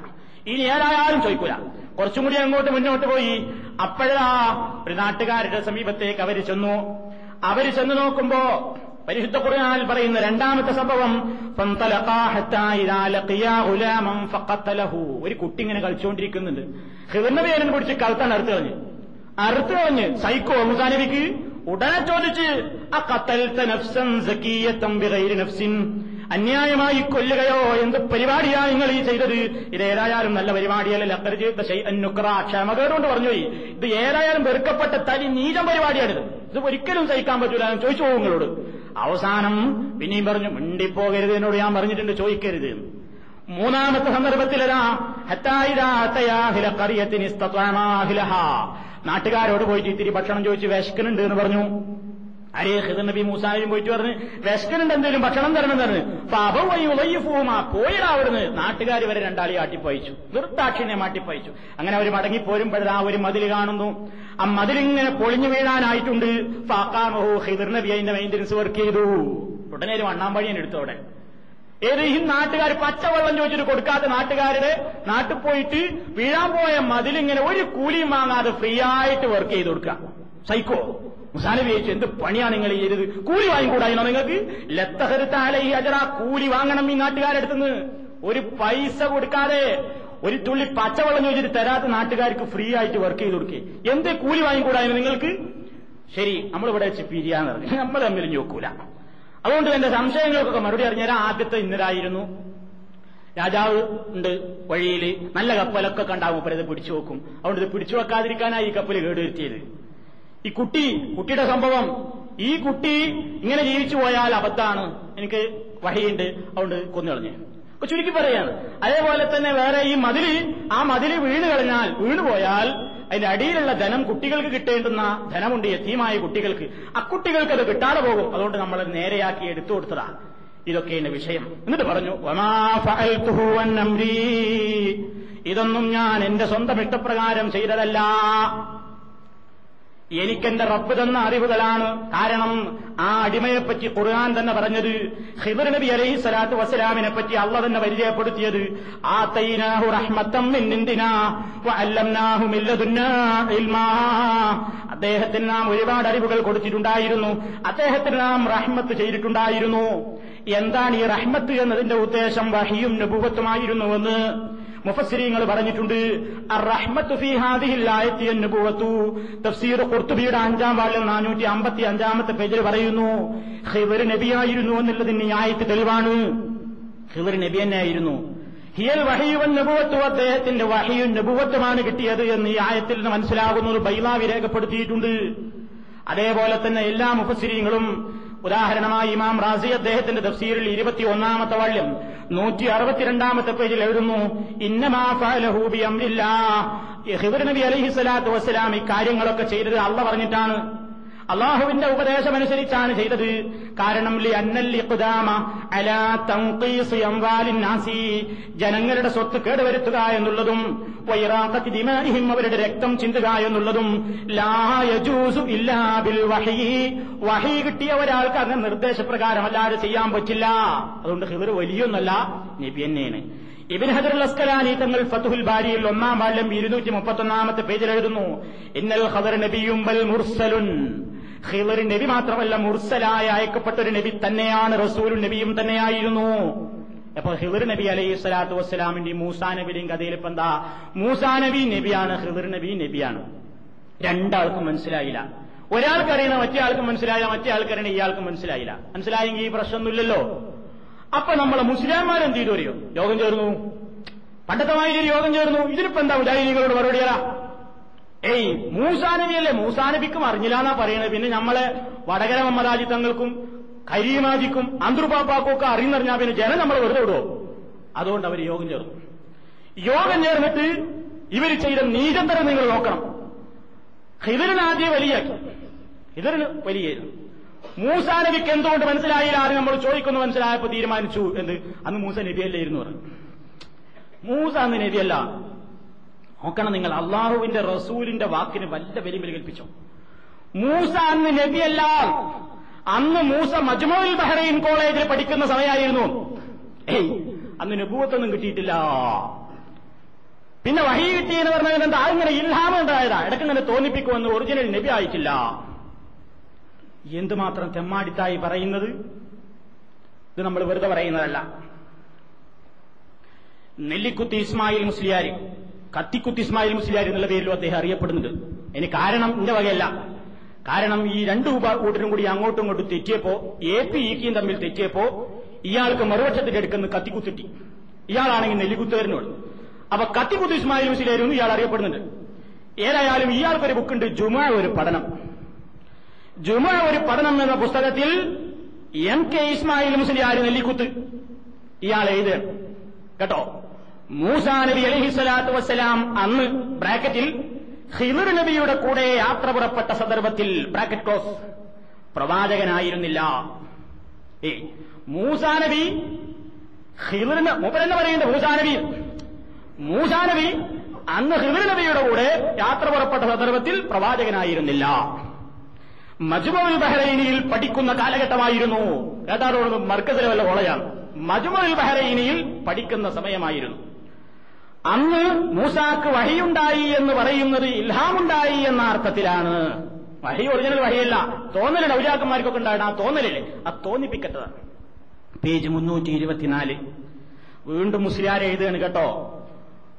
ഇനി ഏതായാലും ചോദിക്കൂല. കുറച്ചും കൂടി അങ്ങോട്ട് മുന്നോട്ട് പോയി. അപ്പോഴാ ഒരു നാട്ടുകാരുടെ സമീപത്തേക്ക് അവർ ചെന്നു. അവർ ചെന്നു നോക്കുമ്പോ പരിശുദ്ധ ഖുർആനിൽ പറയുന്ന രണ്ടാമത്തെ സംഭവം ഒരു കുട്ടി ഇങ്ങനെ കളിച്ചുകൊണ്ടിരിക്കുന്നുണ്ട് ഹിവർണവേരൻ പിടിച്ച് കഴുത്താണ് അറുത്ത് കളഞ്ഞ്. അറുത്ത് കളഞ്ഞ് സൈക്കോ മുസാനബിക്ക് ഉടനെ ചോദിച്ച് ആ കത്തൽ നഫ്സൻ ബിഗൈരി നഫ്സിൻ? അന്യായമായി കൊല്ലുകയോ എന്ത് പരിപാടിയാണ് നിങ്ങൾ ഈ ചെയ്തത്? ഇത് ഏതായാലും നല്ല പരിപാടിയല്ല. അത്ര ചെയ്ത നുക്ര ക്ഷമകേടുകൊണ്ട് പറഞ്ഞുപോയി ഇത് ഏതായാലും വെറുക്കപ്പെട്ട തനി നീചം പരിപാടിയാണിത്. ഇത് ഒരിക്കലും സഹിക്കാൻ പറ്റൂല. ഞാൻ ചോദിച്ചു പോകും നിങ്ങളോട്. അവസാനം പിന്നെയും പറഞ്ഞു മിണ്ടിപ്പോകരുത് എന്നോട് ഞാൻ പറഞ്ഞിട്ടുണ്ട് ചോദിക്കരുത്. മൂന്നാമത്തെ സന്ദർഭത്തിലതാ നാട്ടുകാരോട് പോയിട്ട് ഇത്തിരി ഭക്ഷണം ചോദിച്ച് വിശക്കുന്നുണ്ട് എന്ന് പറഞ്ഞു. അരേ ഹിദർ നബി മൂസായും പോയിട്ട് പറഞ്ഞ് വിശക്കനുണ്ട് എന്തെങ്കിലും ഭക്ഷണം തരണം തരണം ഫാബൂമാ പോയിടാ അവിടുന്ന്. നാട്ടുകാർ വരെ രണ്ടാളി ആട്ടിപ്പയച്ചു. നിർത്താക്ഷിനെ മാട്ടിപ്പയച്ചു അങ്ങനെ അവർ മടങ്ങിപ്പോരുമ്പോഴാ ഒരു മതിൽ കാണുന്നു. ആ മതിലിങ്ങനെ പൊളിഞ്ഞു വീഴാനായിട്ടുണ്ട്. ഫാക്കാമഹു ഹിദർ നബി അതിന്റെ മെയിന്റനൻസ് വർക്ക് ചെയ്തു. ഉടനെ ഒരു വണ്ണാമ്പഴിയൻ എടുത്തു അവിടെ. ഈ നാട്ടുകാർ പച്ചവെള്ളം ചോദിച്ചിട്ട് കൊടുക്കാത്ത നാട്ടുകാരുടെ നാട്ടിൽ പോയിട്ട് വീഴാൻ പോയ മതിലിങ്ങനെ ഒരു കൂലിയും വാങ്ങാതെ ഫ്രീ ആയിട്ട് വർക്ക് ചെയ്ത് കൊടുക്കുക. സൈക്കോ മുസാനബി ചോദിച്ചു എന്ത് പണിയാണ് നിങ്ങൾ ചെയ്തത്. കൂലി വാങ്ങിക്കൂടായിരുന്നോ നിങ്ങൾക്ക്? ലത്തഹരുത്താല ഈ അജറ കൂലി വാങ്ങണം ഈ നാട്ടുകാരെടുത്തുനിന്ന്. ഒരു പൈസ കൊടുക്കാതെ ഒരു തുള്ളി പച്ചവെള്ളം ചോദിച്ചിട്ട് തരാത്ത നാട്ടുകാർക്ക് ഫ്രീ ആയിട്ട് വർക്ക് ചെയ്ത് കൊടുക്കേ. എന്ത് കൂലി വാങ്ങിക്കൂടായിരുന്നു നിങ്ങൾക്ക്? ശരി നമ്മളിവിടെ വെച്ച് പിരിയാന്ന് പറഞ്ഞു. നമ്മൾ തമ്മിൽ നോക്കൂല അതുകൊണ്ട് എന്റെ സംശയങ്ങൾക്കൊക്കെ മറുപടി അറിഞ്ഞാൽ ആദ്യത്തെ ഇന്നലായിരുന്നു രാജാവ് ഉണ്ട് വഴിയിൽ നല്ല കപ്പലൊക്കെ കണ്ടാവും ഇത് പിടിച്ചു വെക്കും. അതുകൊണ്ട് ഇത് പിടിച്ചു വെക്കാതിരിക്കാനായി ഈ കപ്പൽ കേടുവരുത്തിയത്. ഈ കുട്ടി കുട്ടിയുടെ സംഭവം. ഈ കുട്ടി ഇങ്ങനെ ജീവിച്ചു പോയാൽ അബദ്ധാണ് എനിക്ക് വഴിയുണ്ട്. അതുകൊണ്ട് കൊന്നു കളഞ്ഞു. അപ്പൊ ചുരുക്കി പറയാണ്. അതേപോലെ തന്നെ വേറെ ഈ മതിൽ ആ മതിൽ വീണ് കളഞ്ഞാൽ വീണു പോയാൽ അതിന്റെ അടിയിലുള്ള ധനം കുട്ടികൾക്ക് കിട്ടേണ്ടുന്ന ധനമുണ്ട് യത്തീമായ കുട്ടികൾക്ക്. അക്കുട്ടികൾക്ക് അത് കിട്ടാതെ പോകും. അതുകൊണ്ട് നമ്മൾ നേരെയാക്കി എടുത്തു കൊടുത്തതാ. ഇതൊക്കെയാണ് വിഷയം. എന്നിട്ട് പറഞ്ഞു. ഇതൊന്നും ഞാൻ എന്റെ സ്വന്തം ഇഷ്ടപ്രകാരം ചെയ്തതല്ല. എനിക്കെന്റെ റബ്ബ് തന്ന അറിവുകളാണ്. കാരണം ആ അടിമയെപ്പറ്റി ഖുർആൻ തന്നെ പറഞ്ഞത് ഹിബർ നബി അലൈഹി സ്വലാത്തു വസ്സലാമിനെ പറ്റി അള്ള തന്നെ പരിചയപ്പെടുത്തിയത്. ആ തൈനാഹു റഹ്മത്തം അദ്ദേഹത്തിന് നാം ഒരുപാട് അറിവുകൾ കൊടുത്തിട്ടുണ്ടായിരുന്നു. അദ്ദേഹത്തിന് നാം റഹ്മത്ത് ചെയ്തിട്ടുണ്ടായിരുന്നു. എന്താണ് ഈ റഹ്മത്ത് എന്നതിന്റെ ഉദ്ദേശം? വഹിയും നബുവത്തുമായിരുന്നുവെന്ന്. മുഫസ്സിരീങ്ങൾ പറഞ്ഞിട്ടുണ്ട് തഫ്സീർ ഖുർത്തുബിയുടെ അഞ്ചാം വാളിൽ നാനൂറ്റി അമ്പത്തി അഞ്ചാമത്തെ പേജിൽ പറയുന്നു ഹിവർ നബിയായിരുന്നു എന്നുള്ളതിന് ന്യായത്തിൽ തെളിവാണ്. ഹിവർ നബി തന്നെയായിരുന്നു. ഹിയൽ വഹിയുവൻ നബുവത്തു അദ്ദേഹത്തിന്റെ വഹിയും നബുവത്തുമാണ് കിട്ടിയത് എന്ന് ഈ ആയത്തിൽ നിന്ന് മനസ്സിലാകുന്നു ബൈലാവി രേഖപ്പെടുത്തിയിട്ടുണ്ട്. അതേപോലെ തന്നെ എല്ലാ മുഫസ്സിരീങ്ങളും ഉദാഹരണമായി ഇമാം റാസി അദ്ദേഹത്തിന്റെ തഫ്സീറിൽ ഇരുപത്തി ഒന്നാമത്തെ വാള്യം നൂറ്റി അറുപത്തിരണ്ടാമത്തെ പേജിൽ എഴുതുന്നു ഇന്നമാ ഫഅലഹു ബിഅംരില്ലാ. ഹിബർ നബി അലഹി സ്വലാത്തു വസ്സലാം ഇക്കാര്യങ്ങളൊക്കെ കാര്യങ്ങളൊക്കെ ചെയ്തത് അള്ള പറഞ്ഞിട്ടാണ്. അള്ളാഹുവിന്റെ ഉപദേശമനുസരിച്ചാണ് ചെയ്തത്. കാരണം ജനങ്ങളുടെ സ്വത്ത് കേടുവരുത്തുക എന്നുള്ളതും അവരുടെ രക്തം ചിന്തുക എന്നുള്ളതും വഹീ. കിട്ടിയ ഒരാൾക്ക് അങ്ങനെ നിർദ്ദേശപ്രകാരം അല്ലാതെ ചെയ്യാൻ പറ്റില്ല. അതുകൊണ്ട് ഹിബർ വലിയൊന്നല്ല നബി തന്നെയാണ് ഇബിൻ ഹജർ അസ്കലാനി തങ്ങൾ ഫതുഹുൽ ബാരിയിൽ ഒന്നാം വാള്യം ഇരുന്നൂറ്റി മുപ്പത്തൊന്നാമത്തെ പേജിൽ എഴുതുന്നു. ഇന്നൽ ഹദർ നബിയും ബൽ മുർസലുൻ. ഖിദർ നബി മാത്രമല്ല മുർസലായ അയക്കപ്പെട്ട ഒരു നബി തന്നെയാണ് റസൂൽ നബിയും തന്നെയായിരുന്നു. അപ്പൊ ഹിദർ നബി അലൈഹി സ്വലാത്തു വസ്സലാമിന്റെയും മൂസാ നബിയുടെയും കഥയിൽ ഇപ്പൊ എന്താ? മൂസാ നബി നബിയാണ് ഹിദർ നബി നബിയാണ്. രണ്ടാൾക്കും മനസ്സിലായില്ല. ഒരാൾക്കറിയണ മറ്റേ ആൾക്കും മനസ്സിലായ മറ്റേ ആൾക്കറിയണ ഇയാൾക്കും മനസ്സിലായില്ല. മനസ്സിലായെങ്കിൽ ഈ പ്രശ്നമൊന്നുമില്ലല്ലോ. അപ്പൊ നമ്മളെ മുസ്ലിംമാരെന്ത് ചെയ്തു അറിയോ? യോഗം ചേർന്നു. പണ്ടത്തെ മാതിരി യോഗം ചേർന്നു. ഇതിനിപ്പോ എന്താ മുജാഹിദികളോട് മറുപടി തരാ ഏയ് മൂസാനബിയല്ലേ മൂസാനബിക്കും അറിഞ്ഞില്ല എന്നാ പറയണത് പിന്നെ നമ്മളെ വടകര മമ്മദാജി തങ്ങൾക്കും കരീമാജിക്കും അന്തർപാപ്പാക്കും ഒക്കെ അറിയുന്നറിഞ്ഞാ പിന്നെ ജനം നമ്മൾ വെറുതെ വിടുവോ? അതുകൊണ്ട് അവർ യോഗം ചേർന്നു. യോഗം ചേർന്നിട്ട് ഇവർ ചെയ്ത നീചന്തരം നിങ്ങൾ നോക്കണം. ഹിതരനാദ്യം വലിയ വലിയാക്കി. ഹിതറിന് വലിയായിരുന്നു. മൂസാ നബിക്ക് എന്തുകൊണ്ട് മനസ്സിലായില്ല ആരും നമ്മൾ ചോദിക്കുന്നു മനസ്സിലായപ്പോ തീരുമാനിച്ചു എന്ന്. അന്ന് മൂസ നബിയല്ലായിരുന്നു പറഞ്ഞു. മൂസ അന്ന് നബിയല്ല നോക്കണം നിങ്ങൾ അള്ളാഹുവിന്റെ റസൂലിന്റെ വാക്കിന് വല്ല വെല്ലുവിളി കൽപ്പിച്ചു? മൂസ അന്ന് നബിയല്ല. അന്ന് മൂസ മജ്മുൽ ബഹ്റൈൻ കോളേജിൽ പഠിക്കുന്ന സമയമായിരുന്നു. ഏയ് അന്ന് നബൂത്തൊന്നും കിട്ടിയിട്ടില്ല. പിന്നെ വഹി കിട്ടിയെന്ന് പറഞ്ഞാൽ എന്താ അങ്ങനെ ഇല്ലാമുണ്ടായതാ ഇടക്കിങ്ങനെ തോന്നിപ്പിക്കുമെന്ന് ഒറിജിനൽ നബി ആയിട്ടില്ല. എന്തുമാത്രം തെമ്മാടിത്തായി പറയുന്നത്? ഇത് നമ്മൾ വെറുതെ പറയുന്നതല്ല. നെല്ലിക്കുത്തി ഇസ്മായിൽ മുസ്ലിയാർ കത്തിക്കുത്തി ഇസ്മായിൽ മുസ്ലിയാർ എന്നുള്ള പേരിലും അദ്ദേഹം അറിയപ്പെടുന്നുണ്ട്. ഇനി കാരണം ഇന്റെ വകയല്ല. കാരണം ഈ രണ്ട് കൂട്ടരും കൂടി അങ്ങോട്ടും ഇങ്ങോട്ടും തെറ്റിയപ്പോ എ പി ഇക്കിയും തമ്മിൽ തെറ്റിയപ്പോ ഇയാൾക്ക് മറുപക്ഷത്തിന്റെ അടുക്കുന്ന കത്തിക്കുത്തിട്ടി. ഇയാളാണെങ്കിൽ നെല്ലിക്കുത്തുകാരനോട്. അപ്പൊ കത്തിക്കുത്തി ഇസ്മായിൽ മുസ്ലിയാരും ഇയാൾ അറിയപ്പെടുന്നുണ്ട്. ഏതായാലും ഇയാൾക്കൊരു ബുക്കുണ്ട് ജുമ ഒരു പഠനം. ജുമ ഒരു പഠനം എന്ന പുസ്തകത്തിൽ എം കെ ഇസ്മായിൽ മുസ്ലിയാർ നെല്ലിക്കുത്ത് ഇയാൾ എഴുതുക കേട്ടോ? മൂസാ നബി അലഹി സ്വലാത്തു വസ്സലാം അന്ന് ബ്രാക്കറ്റിൽ ഹിദർ നബിയുടെ കൂടെ യാത്ര പുറപ്പെട്ട സന്ദർഭത്തിൽ ബ്രാക്കറ്റ് ക്ലോസ്. പ്രവാചകനായിരുന്നില്ല. ഏ മൂസാ നബി ഹിറിന് മൂപ്പരെന്ന് പറയുന്നത് മൂസാ നബി. മൂസാ നബി അന്ന് ഹിറിർ നബിയുടെ കൂടെ യാത്ര പുറപ്പെട്ട സന്ദർഭത്തിൽ പ്രവാചകനായിരുന്നില്ല. മജുമുൽ ബഹ്റൈനിയിൽ പഠിക്കുന്ന കാലഘട്ടമായിരുന്നു. ഏതാണ്ട് മർക്കസിലെ വല്ല കോളേജാണ്. മജുമുൽ ബഹ്റൈനിയിൽ പഠിക്കുന്ന സമയമായിരുന്നു. അന്ന് മൂസാക്ക് വഹിയുണ്ടായി എന്ന് പറയുന്നത് ഇൽഹാമുണ്ടായി എന്ന അർത്ഥത്തിലാണ്. വഹി ഒറിജിനൽ വഹിയല്ല. തോന്നലുണ്ട് ഔരാക്കന്മാർക്കൊക്കെ ഉണ്ടായിരുന്നു ആ തോന്നലില്ലേ ആ തോന്നിപ്പിക്കട്ടതാണ് പേജ് മുന്നൂറ്റി ഇരുപത്തിനാല് വീണ്ടും മുസ്ലിയാരെ എഴുതുകയാണ് കേട്ടോ.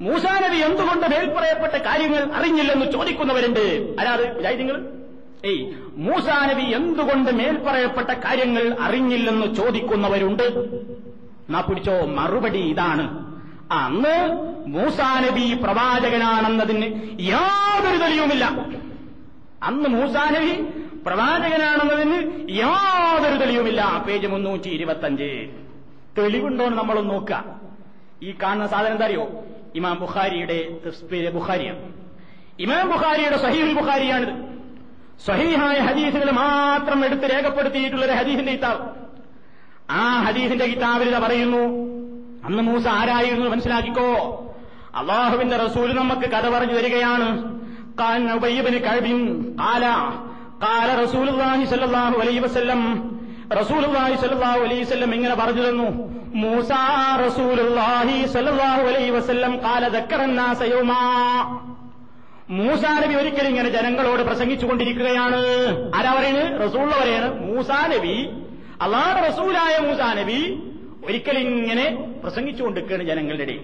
മൂസാനബി എന്തുകൊണ്ട് മേൽപ്പറയപ്പെട്ട കാര്യങ്ങൾ അറിഞ്ഞില്ലെന്ന് ചോദിക്കുന്നവരുണ്ട്. ആരാത്? വിചാരിങ്ങൾ ഏയ് മൂസാ നബി എന്തുകൊണ്ട് മേൽപ്പറയപ്പെട്ട കാര്യങ്ങൾ അറിഞ്ഞില്ലെന്ന് ചോദിക്കുന്നവരുണ്ട്? നാ പിടിച്ചോ മറുപടി ഇതാണ്. അന്ന് മൂസാ നബി പ്രവാചകനാണെന്നതിന് യാതൊരു തെളിവുമില്ല. അന്ന് മൂസാ നബി പ്രവാചകനാണെന്നതിന് യാതൊരു തെളിവുമില്ല. പേജ് മുന്നൂറ്റി ഇരുപത്തഞ്ച് തെളിവുണ്ടോന്ന് നമ്മളൊന്ന് നോക്കുക. ഈ കാണുന്ന സാധനം എന്താ അറിയോ? ഇമാം ബുഖാരിയുടെ ബുഖാരിയാണ്. ഇമാം ബുഖാരിയുടെ സഹീൽ ബുഖാരിയാണിത്. സ്വഹീഹായ ഹദീസുകൾ മാത്രം എടുത്ത് രേഖപ്പെടുത്തിയിട്ടുള്ളൊരു ഹദീസിന്റെ കിതാബ്. ആ ഹദീസിന്റെ കിതാബിൽ പറയുന്നു. അന്ന് മൂസ ആരായിരുന്നു മനസ്സിലാക്കിക്കോ? അള്ളാഹുവിന്റെ റസൂൽ നമുക്ക് കഥ പറഞ്ഞു തരികയാണ്. ഇങ്ങനെ പറഞ്ഞു തന്നു. മൂസാ റസൂലുള്ളാഹി സല്ലല്ലാഹു അലൈഹി വസല്ലം കാല ദക്കറന്നാസ യൗമാ. മൂസാ നബി ഒരിക്കലും ഇങ്ങനെ ജനങ്ങളോട് പ്രസംഗിച്ചുകൊണ്ടിരിക്കുകയാണ്. ആരാ റസൂള്ള പറയാണ്. മൂസാ നബി അള്ളാഹ് റസൂലായ മൂസാനബി ഒരിക്കലും ഇങ്ങനെ പ്രസംഗിച്ചുകൊണ്ടിരിക്കുകയാണ് ജനങ്ങളുടെ ഇടയിൽ.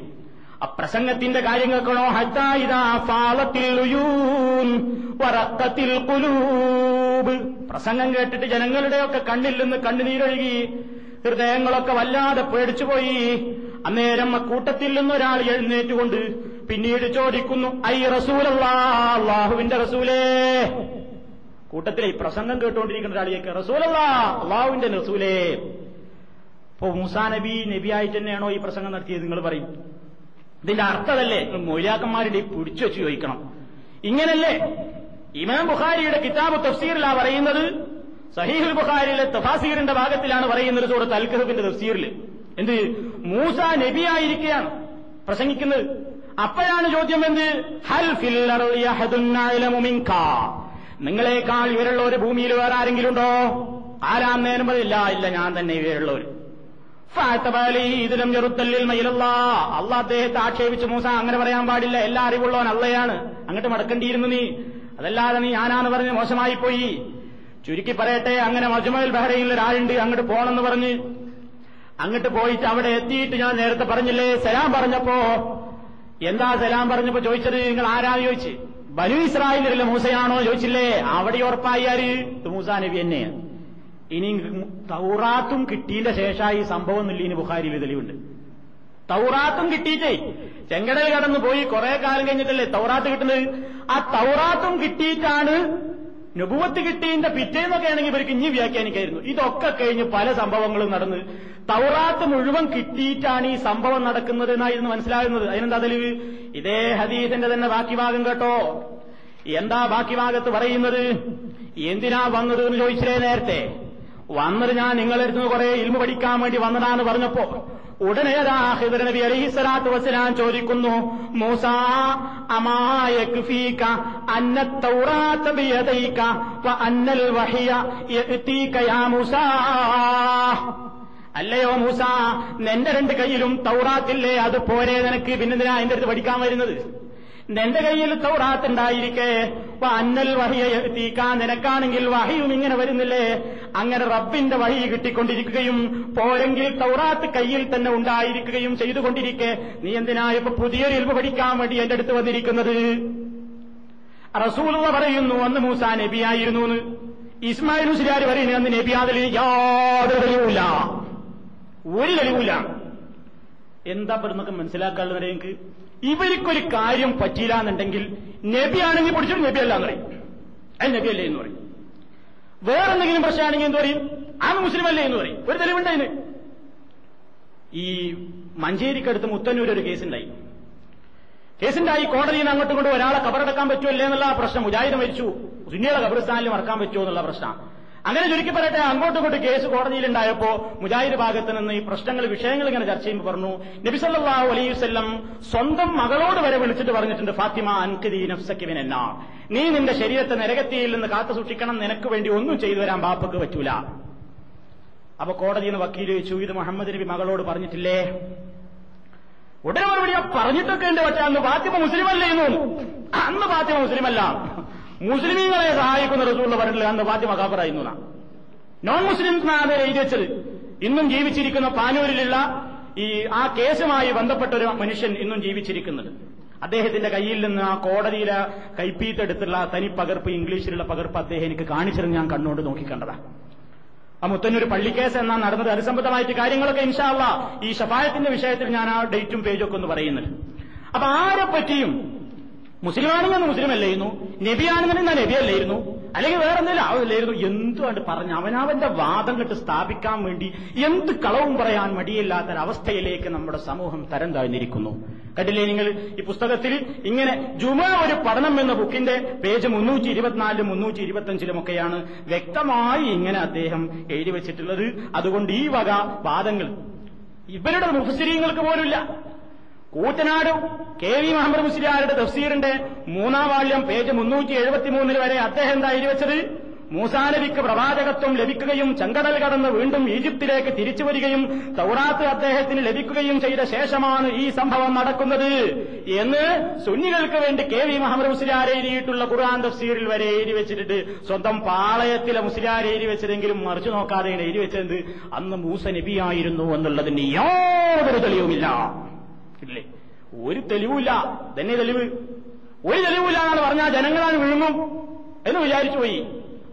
ആ പ്രസംഗത്തിന്റെ കാര്യങ്ങൾക്കണോ? ഹത്തായി ഫാളത്തിൽ ഉയൂൻ വറക്കത്തിൽ കുലൂബ്. പ്രസംഗം കേട്ടിട്ട് ജനങ്ങളുടെയൊക്കെ കണ്ണിൽ നിന്ന് കണ്ണുനീരൊഴുകി ഹൃദയങ്ങളൊക്കെ വല്ലാതെ പേടിച്ചുപോയി. അന്നേരം അക്കൂട്ടത്തിൽ നിന്നൊരാൾ എഴുന്നേറ്റുകൊണ്ട് പിന്നീട് ചോദിക്കുന്നു ഐ റസൂലല്ലാഹുവിന്റെ റസൂലേ? കൂട്ടത്തിലെ ഈ പ്രസംഗം കേട്ടുകൊണ്ടിരിക്കുന്ന ഒരാളിലേക്ക് റസൂലല്ലാ അള്ളാഹുവിന്റെ റസൂലേ. ഇപ്പോ മൂസാ നബി നബിയായിട്ട് തന്നെയാണോ ഈ പ്രസംഗം നടത്തിയത് നിങ്ങൾ പറയും. ഇതിന്റെ അർത്ഥമല്ലേ മൊയ്യാക്കന്മാരുടെ പിടിച്ചു വെച്ച് ചോദിക്കണം. ഇങ്ങനല്ലേ? ഇമാം ബുഖാരിയുടെ കിതാബ് തഫ്സീറിലാ പറയുന്നത്. സഹീഹുൽ ബുഖാരിയിലെ തഫാസീറിന്റെ ഭാഗത്തിലാണ് പറയുന്നത് സൂറത്ത് അൽക്കഹബിന്റെ തഫ്സീറിൽ എന്ത്? മൂസ നബിയായിരിക്കുകയാണ് പ്രസംഗിക്കുന്നത്. അപ്പോഴാണ് ചോദ്യം എന്ത് നിങ്ങളെക്കാൾ ഇവരുള്ള ഒരു ഭൂമിയിൽ വേറെ ആരെങ്കിലും ഉണ്ടോ ആരാം നേരം പറയില്ല ഇല്ല ഞാൻ തന്നെ ഇവരുള്ളവർ ഇതിലും ചെറുത്തല്ലിൽ മയിലല്ല. അള്ള അദ്ദേഹത്തെ ആക്ഷേപിച്ച് മൂസ അങ്ങനെ പറയാൻ പാടില്ല. എല്ലാ അറിവുള്ളവൻ അള്ളയാണ്. അങ്ങോട്ട് മടക്കേണ്ടിയിരുന്നു നീ. അതല്ലാതെ നീ ഞാനാന്ന് പറഞ്ഞ് മോശമായി പോയി ചുരുക്കി പറയട്ടെ അങ്ങനെ മജുമൽ ബഹ്റയിൽ ഒരാളുണ്ട് അങ്ങോട്ട് പോണെന്ന് പറഞ്ഞ്. അങ്ങോട്ട് പോയിട്ട് അവിടെ എത്തിയിട്ട് ഞാൻ നേരത്തെ പറഞ്ഞില്ലേ സലാം പറഞ്ഞപ്പോ എന്താ സലാം പറഞ്ഞപ്പോ ചോദിച്ചത്? നിങ്ങൾ ആരാന്ന് ചോദിച്ച്? ബനു ഇസ്രായേലിലെ മൂസയാണോ ചോദിച്ചില്ലേ? അവിടെ ഉറപ്പായി മൂസാ നബി തന്നെയാണ്. ഇനി തൗറാത്തും കിട്ടിയതിന്റെ ശേഷമായി സംഭവം ഇനി ബുഖാരിയിൽ തെളിവുണ്ട്. തൗറാത്തും കിട്ടിയിട്ടേ. ചെങ്കടൽ കടന്നു പോയി കുറെ കാലം കഴിഞ്ഞിട്ടല്ലേ തൗറാത്ത് കിട്ടുന്നത്? ആ തൗറാത്തും കിട്ടിയിട്ടാണ് നുപുവത്ത് കിട്ടിയതിന്റെ പിറ്റേന്നൊക്കെ ആണെങ്കിൽ ഇവർക്ക് ഇനി വ്യാഖ്യാനിക്കായിരുന്നു. ഇതൊക്കെ കഴിഞ്ഞ് പല സംഭവങ്ങളും നടന്ന്. തൗറാത്ത് മുഴുവൻ കിട്ടിയിട്ടാണ് ഈ സംഭവം നടക്കുന്നത് എന്നായിരുന്നു മനസ്സിലാകുന്നത്. അതിനെന്താ തെളിവ്? ഇതേ ഹദീസിന്റെ തന്നെ ബാക്കി ഭാഗം കേട്ടോ. എന്താ ബാക്കി ഭാഗത്ത് പറയുന്നത്? എന്തിനാ വന്നത് എന്ന് ചോദിച്ചില്ലേ നേരത്തെ? വന്നത് ഞാൻ നിങ്ങളെടുത്ത് കുറെ ഇൽമു പഠിക്കാൻ വേണ്ടി വന്നതാന്ന് പറഞ്ഞപ്പോ ഉടനെ നബി അലൈഹി സ്വലാത്തു വസ്സലാം ചോദിക്കുന്നു മൂസ അമായക്ഫീക അന്ന തൗറാത്ത ബിയദൈക വ അന്നൽ വഹിയ യഅതീക യാ മൂസ. അല്ലയോ മൂസ നിന്റെ രണ്ട് കയ്യിലും തൗറാത്തില്ലേ അത് പോരെ നിനക്ക് പിന്നെന്തിനാ എന്റെ അടുത്ത് പഠിക്കാൻ വരുന്നത്? നിന്റെ കയ്യിൽ തൗറാത്ത് ഉണ്ടായിരിക്കെ. അന്നൽ വഹിയ തീക്കാൻ നിനക്കാണെങ്കിൽ വഹിയും ഇങ്ങനെ വരുന്നില്ലേ? അങ്ങനെ റബ്ബിന്റെ വഹി കിട്ടിക്കൊണ്ടിരിക്കുകയും പോരെങ്കിൽ തൗറാത്ത് കയ്യിൽ തന്നെ ഉണ്ടായിരിക്കുകയും ചെയ്തുകൊണ്ടിരിക്കെ. നീ എന്തിനാ ഇപ്പൊ പുതിയൊരു ഇൽവ് പഠിക്കാൻ വേണ്ടി എന്റെ അടുത്ത് വന്നിരിക്കുന്നത്? റസൂലുള്ള പറയുന്നു അന്ന് മൂസ നബിയായിരുന്നു എന്ന്. ഇസ്മായിൽ മുസ്ലിയാർ പറയുന്നു അന്ന് നബി അതിൽ യാതൊരു തെളിവില്ല ഒരു തെളിവില്ല എന്താ പറഞ്ഞൊക്കെ മനസ്സിലാക്കാനുള്ളത് എനിക്ക് ഇവർക്കൊരു കാര്യം പറ്റിയില്ല എന്നുണ്ടെങ്കിൽ നബിയാണെങ്കിൽ പിടിച്ചിട്ട് നബിയല്ല എന്ന് പറയും. അത് നബിയല്ലേ എന്ന് പറയും. വേറെ എന്തെങ്കിലും പ്രശ്നമാണെങ്കിൽ എന്ത് പറയും? ആ മുസ്ലിം അല്ലേ എന്ന് പറയും. ഒരു തെളിവുണ്ടതിന് ഈ മഞ്ചേരിക്കടുത്ത് മുത്തന്നൂർ ഒരു കേസുണ്ടായി. കേസുണ്ടായി കോടതിയിൽ അങ്ങോട്ടും ഇങ്ങോട്ടും ഒരാളെ കബറടക്കാൻ പറ്റുമല്ലേ എന്നുള്ള പ്രശ്നം. മുജാഹിദ് മരിച്ചു. സുന്നിയുടെ കബറിസ്ഥാനിൽ മറക്കാൻ പറ്റുമോ എന്നുള്ള പ്രശ്നം. അങ്ങനെ ചുരുക്കി പറയട്ടെ അങ്ങോട്ടും ഇങ്ങോട്ടും കേസ് കോടതിയിലുണ്ടായപ്പോ മുജാഹിദ് ഭാഗത്ത് നിന്ന് ഈ പ്രശ്നങ്ങൾ വിഷയങ്ങൾ ഇങ്ങനെ ചർച്ച ചെയ്യുമ്പോൾ പറഞ്ഞു നബിസല്ലാഹു അലൈവല്ലം സ്വന്തം മകളോട് വരെ വിളിച്ചിട്ട് പറഞ്ഞിട്ടുണ്ട് ഫാത്തിമ അൻകദീ നഫ്സക്കിവിൻ എന്നാ നീ നിന്റെ ശരീരത്തെ നരകത്തിയിൽ നിന്ന് കാത്തു സൂക്ഷിക്കണം നിനക്ക് വേണ്ടി ഒന്നും ചെയ്തു വരാൻ ബാപ്പക്ക് പറ്റൂല. അപ്പൊ കോടതിയിൽ നിന്ന് വക്കീൽ ചോദിച്ചു ഇത് മുഹമ്മദ് നബി മകളോട് പറഞ്ഞിട്ടില്ലേ? ഉടനെ ഞാൻ പറഞ്ഞിട്ടൊക്കെ ഉണ്ട് പക്ഷെ അന്ന് ഫാത്തിമ മുസ്ലിമല്ലേ അല്ലായിരുന്നു അന്ന് ഫാത്തിമ മുസ്ലിം അല്ല. മുസ്ലിമീങ്ങളെ സഹായിക്കുന്ന റസൂള്ള പറഞ്ഞിട്ടില്ല. അന്ന് ഫാത്തിമ കാപ്പറായിരുന്നു. നോൺ മുസ്ലിംസിനാണ് എഴുതി വെച്ചത്. ഇന്നും ജീവിച്ചിരിക്കുന്ന പാനൂരിലുള്ള ഈ ആ കേസുമായി ബന്ധപ്പെട്ട ഒരു മനുഷ്യൻ ഇന്നും ജീവിച്ചിരിക്കുന്നത്. അദ്ദേഹത്തിന്റെ കയ്യിൽ നിന്ന് ആ കോടതിയിലെ കൈപ്പീത്തെടുത്തുള്ള തനി പകർപ്പ് ഇംഗ്ലീഷിലുള്ള പകർപ്പ് അദ്ദേഹം എനിക്ക് കാണിച്ചിരുന്ന് ഞാൻ കണ്ണുകൊണ്ട് നോക്കിക്കണ്ടതാ. ആ മുത്തന്നൂർ പള്ളിക്കേസ് എന്നാ നടന്നത്. അനുസംബന്ധമായിട്ട് കാര്യങ്ങളൊക്കെ ഇൻഷാള്ള ഈ ഷഫായത്തിന്റെ വിഷയത്തിൽ ഞാൻ ആ ഡേറ്റും പേജൊക്കെ ഒന്ന് പറയുന്നത്. അപ്പൊ ആരെ പറ്റിയും മുസ്ലിമാണെങ്കിൽ മുസ്ലിം അല്ലായിരുന്നു നബിയാണെന്നുണ്ടെങ്കിൽ നബി അല്ലായിരുന്നു അല്ലെങ്കിൽ വേറെ എന്തെങ്കിലും ആവില്ലായിരുന്നു. എന്തുകൊണ്ട് പറഞ്ഞു അവനവന്റെ വാദം കെട്ട് സ്ഥാപിക്കാൻ വേണ്ടി എന്ത് കളവും പറയാൻ മടിയില്ലാത്തൊരവസ്ഥയിലേക്ക് നമ്മുടെ സമൂഹം തരം താഴ്ന്നിരിക്കുന്നു. കണ്ടില്ലേ നിങ്ങൾ ഈ പുസ്തകത്തിൽ ഇങ്ങനെ ജുമ ഒരു പഠനം എന്ന ബുക്കിന്റെ പേജ് മുന്നൂറ്റി ഇരുപത്തിനാലിലും മുന്നൂറ്റി ഇരുപത്തിയഞ്ചിലുമൊക്കെയാണ് വ്യക്തമായി ഇങ്ങനെ അദ്ദേഹം എഴുതി വെച്ചിട്ടുള്ളത്. അതുകൊണ്ട് ഈ വക വാദങ്ങൾ ഇവരുടെ മുഫസിരീങ്ങൾക്ക് പോലുമില്ല. കൂറ്റനാട് കെ വി മുഹമ്മദ് മുസ്ലിയാരുടെ തഫ്സീറിന്റെ മൂന്നാം വാള്യം പേജ് മുന്നൂറ്റി എഴുപത്തിമൂന്നിൽ വരെ അദ്ദേഹം എന്താ എഴുതിവെച്ചത് മൂസാനബിക്ക് നബിക്ക് പ്രവാചകത്വം ലഭിക്കുകയും ചങ്കടൽ കടന്ന് വീണ്ടും ഈജിപ്തിലേക്ക് തിരിച്ചു വരികയും തൗറാത്ത് അദ്ദേഹത്തിന് ലഭിക്കുകയും ചെയ്ത ശേഷമാണ് ഈ സംഭവം നടക്കുന്നത്. എന്ന് സുന്നികൾക്ക് വേണ്ടി കെ വി മുഹമ്മദ് മുസ്ലിയാർ എഴുതിയിട്ടുള്ള ഖുർആൻ തഫ്സീറിൽ വരെ എഴുതി വെച്ചിട്ട് സ്വന്തം പാളയത്തിലെ മുസ്ലിയാർ എഴുതി വെച്ചതെങ്കിലും മറിച്ചു നോക്കാതെ എഴുതി വെച്ചത്. അന്ന് മൂസ നബിയായിരുന്നു എന്നുള്ളതിന് യാതൊരു തെളിവുമില്ല. ഇല്ലേ? ഒരു തെളിവില്ല തന്നെ തെളിവ്. ഒരു തെളിവില്ല എന്നാണ് പറഞ്ഞാൽ ജനങ്ങളാണ് വിഴുങ്ങും എന്ന് വിചാരിച്ചു പോയി.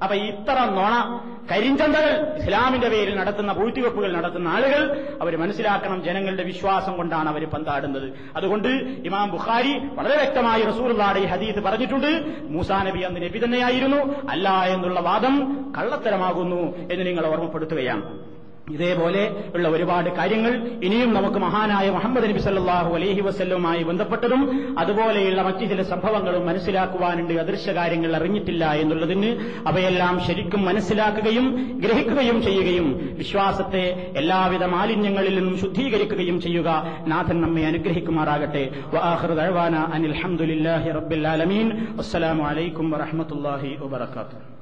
അപ്പൊ ഇത്ര നോണ കരിഞ്ചന്തകൾ ഇസ്ലാമിന്റെ പേരിൽ നടത്തുന്ന പൂഴ്ത്തിവെപ്പുകൾ നടത്തുന്ന ആളുകൾ അവർ മനസ്സിലാക്കണം ജനങ്ങളുടെ വിശ്വാസം കൊണ്ടാണ് അവർ പന്താടുന്നത്. അതുകൊണ്ട് ഇമാം ബുഖാരി വളരെ വ്യക്തമായി റസൂർദാടെ ഈ ഹദീസ് പറഞ്ഞിട്ടുണ്ട് മൂസാ നബി അന്ന് നബി തന്നെയായിരുന്നു അല്ല എന്നുള്ള വാദം കള്ളത്തരമാകുന്നു എന്ന് നിങ്ങൾ ഓർമ്മപ്പെടുത്തുകയാണ്. ഇതേപോലെ ഉള്ള ഒരുപാട് കാര്യങ്ങൾ ഇനിയും നമുക്ക് മഹാനായ മുഹമ്മദ് നബി സല്ലാഹു അലഹി വസ്ല്ലുമായി ബന്ധപ്പെട്ടതും അതുപോലെയുള്ള മറ്റു ചില സംഭവങ്ങളും മനസ്സിലാക്കുവാനുണ്ട് അദൃശ്യ കാര്യങ്ങൾ അറിഞ്ഞിട്ടില്ല എന്നുള്ളതിന് അവയെല്ലാം ശരിക്കും മനസ്സിലാക്കുകയും ഗ്രഹിക്കുകയും ചെയ്യുകയും വിശ്വാസത്തെ എല്ലാവിധ മാലിന്യങ്ങളിൽ നിന്നും ശുദ്ധീകരിക്കുകയും ചെയ്യുക നാഥൻ നമ്മെ അനുഗ്രഹിക്കുമാറാകട്ടെ. അനിൽ അലഹമുല്ലാഹി റബ്ബിൽ ആലമീൻ. അസ്സലാമു അലൈക്കും വറഹമത്തല്ലാഹി വബർക്കാത്തു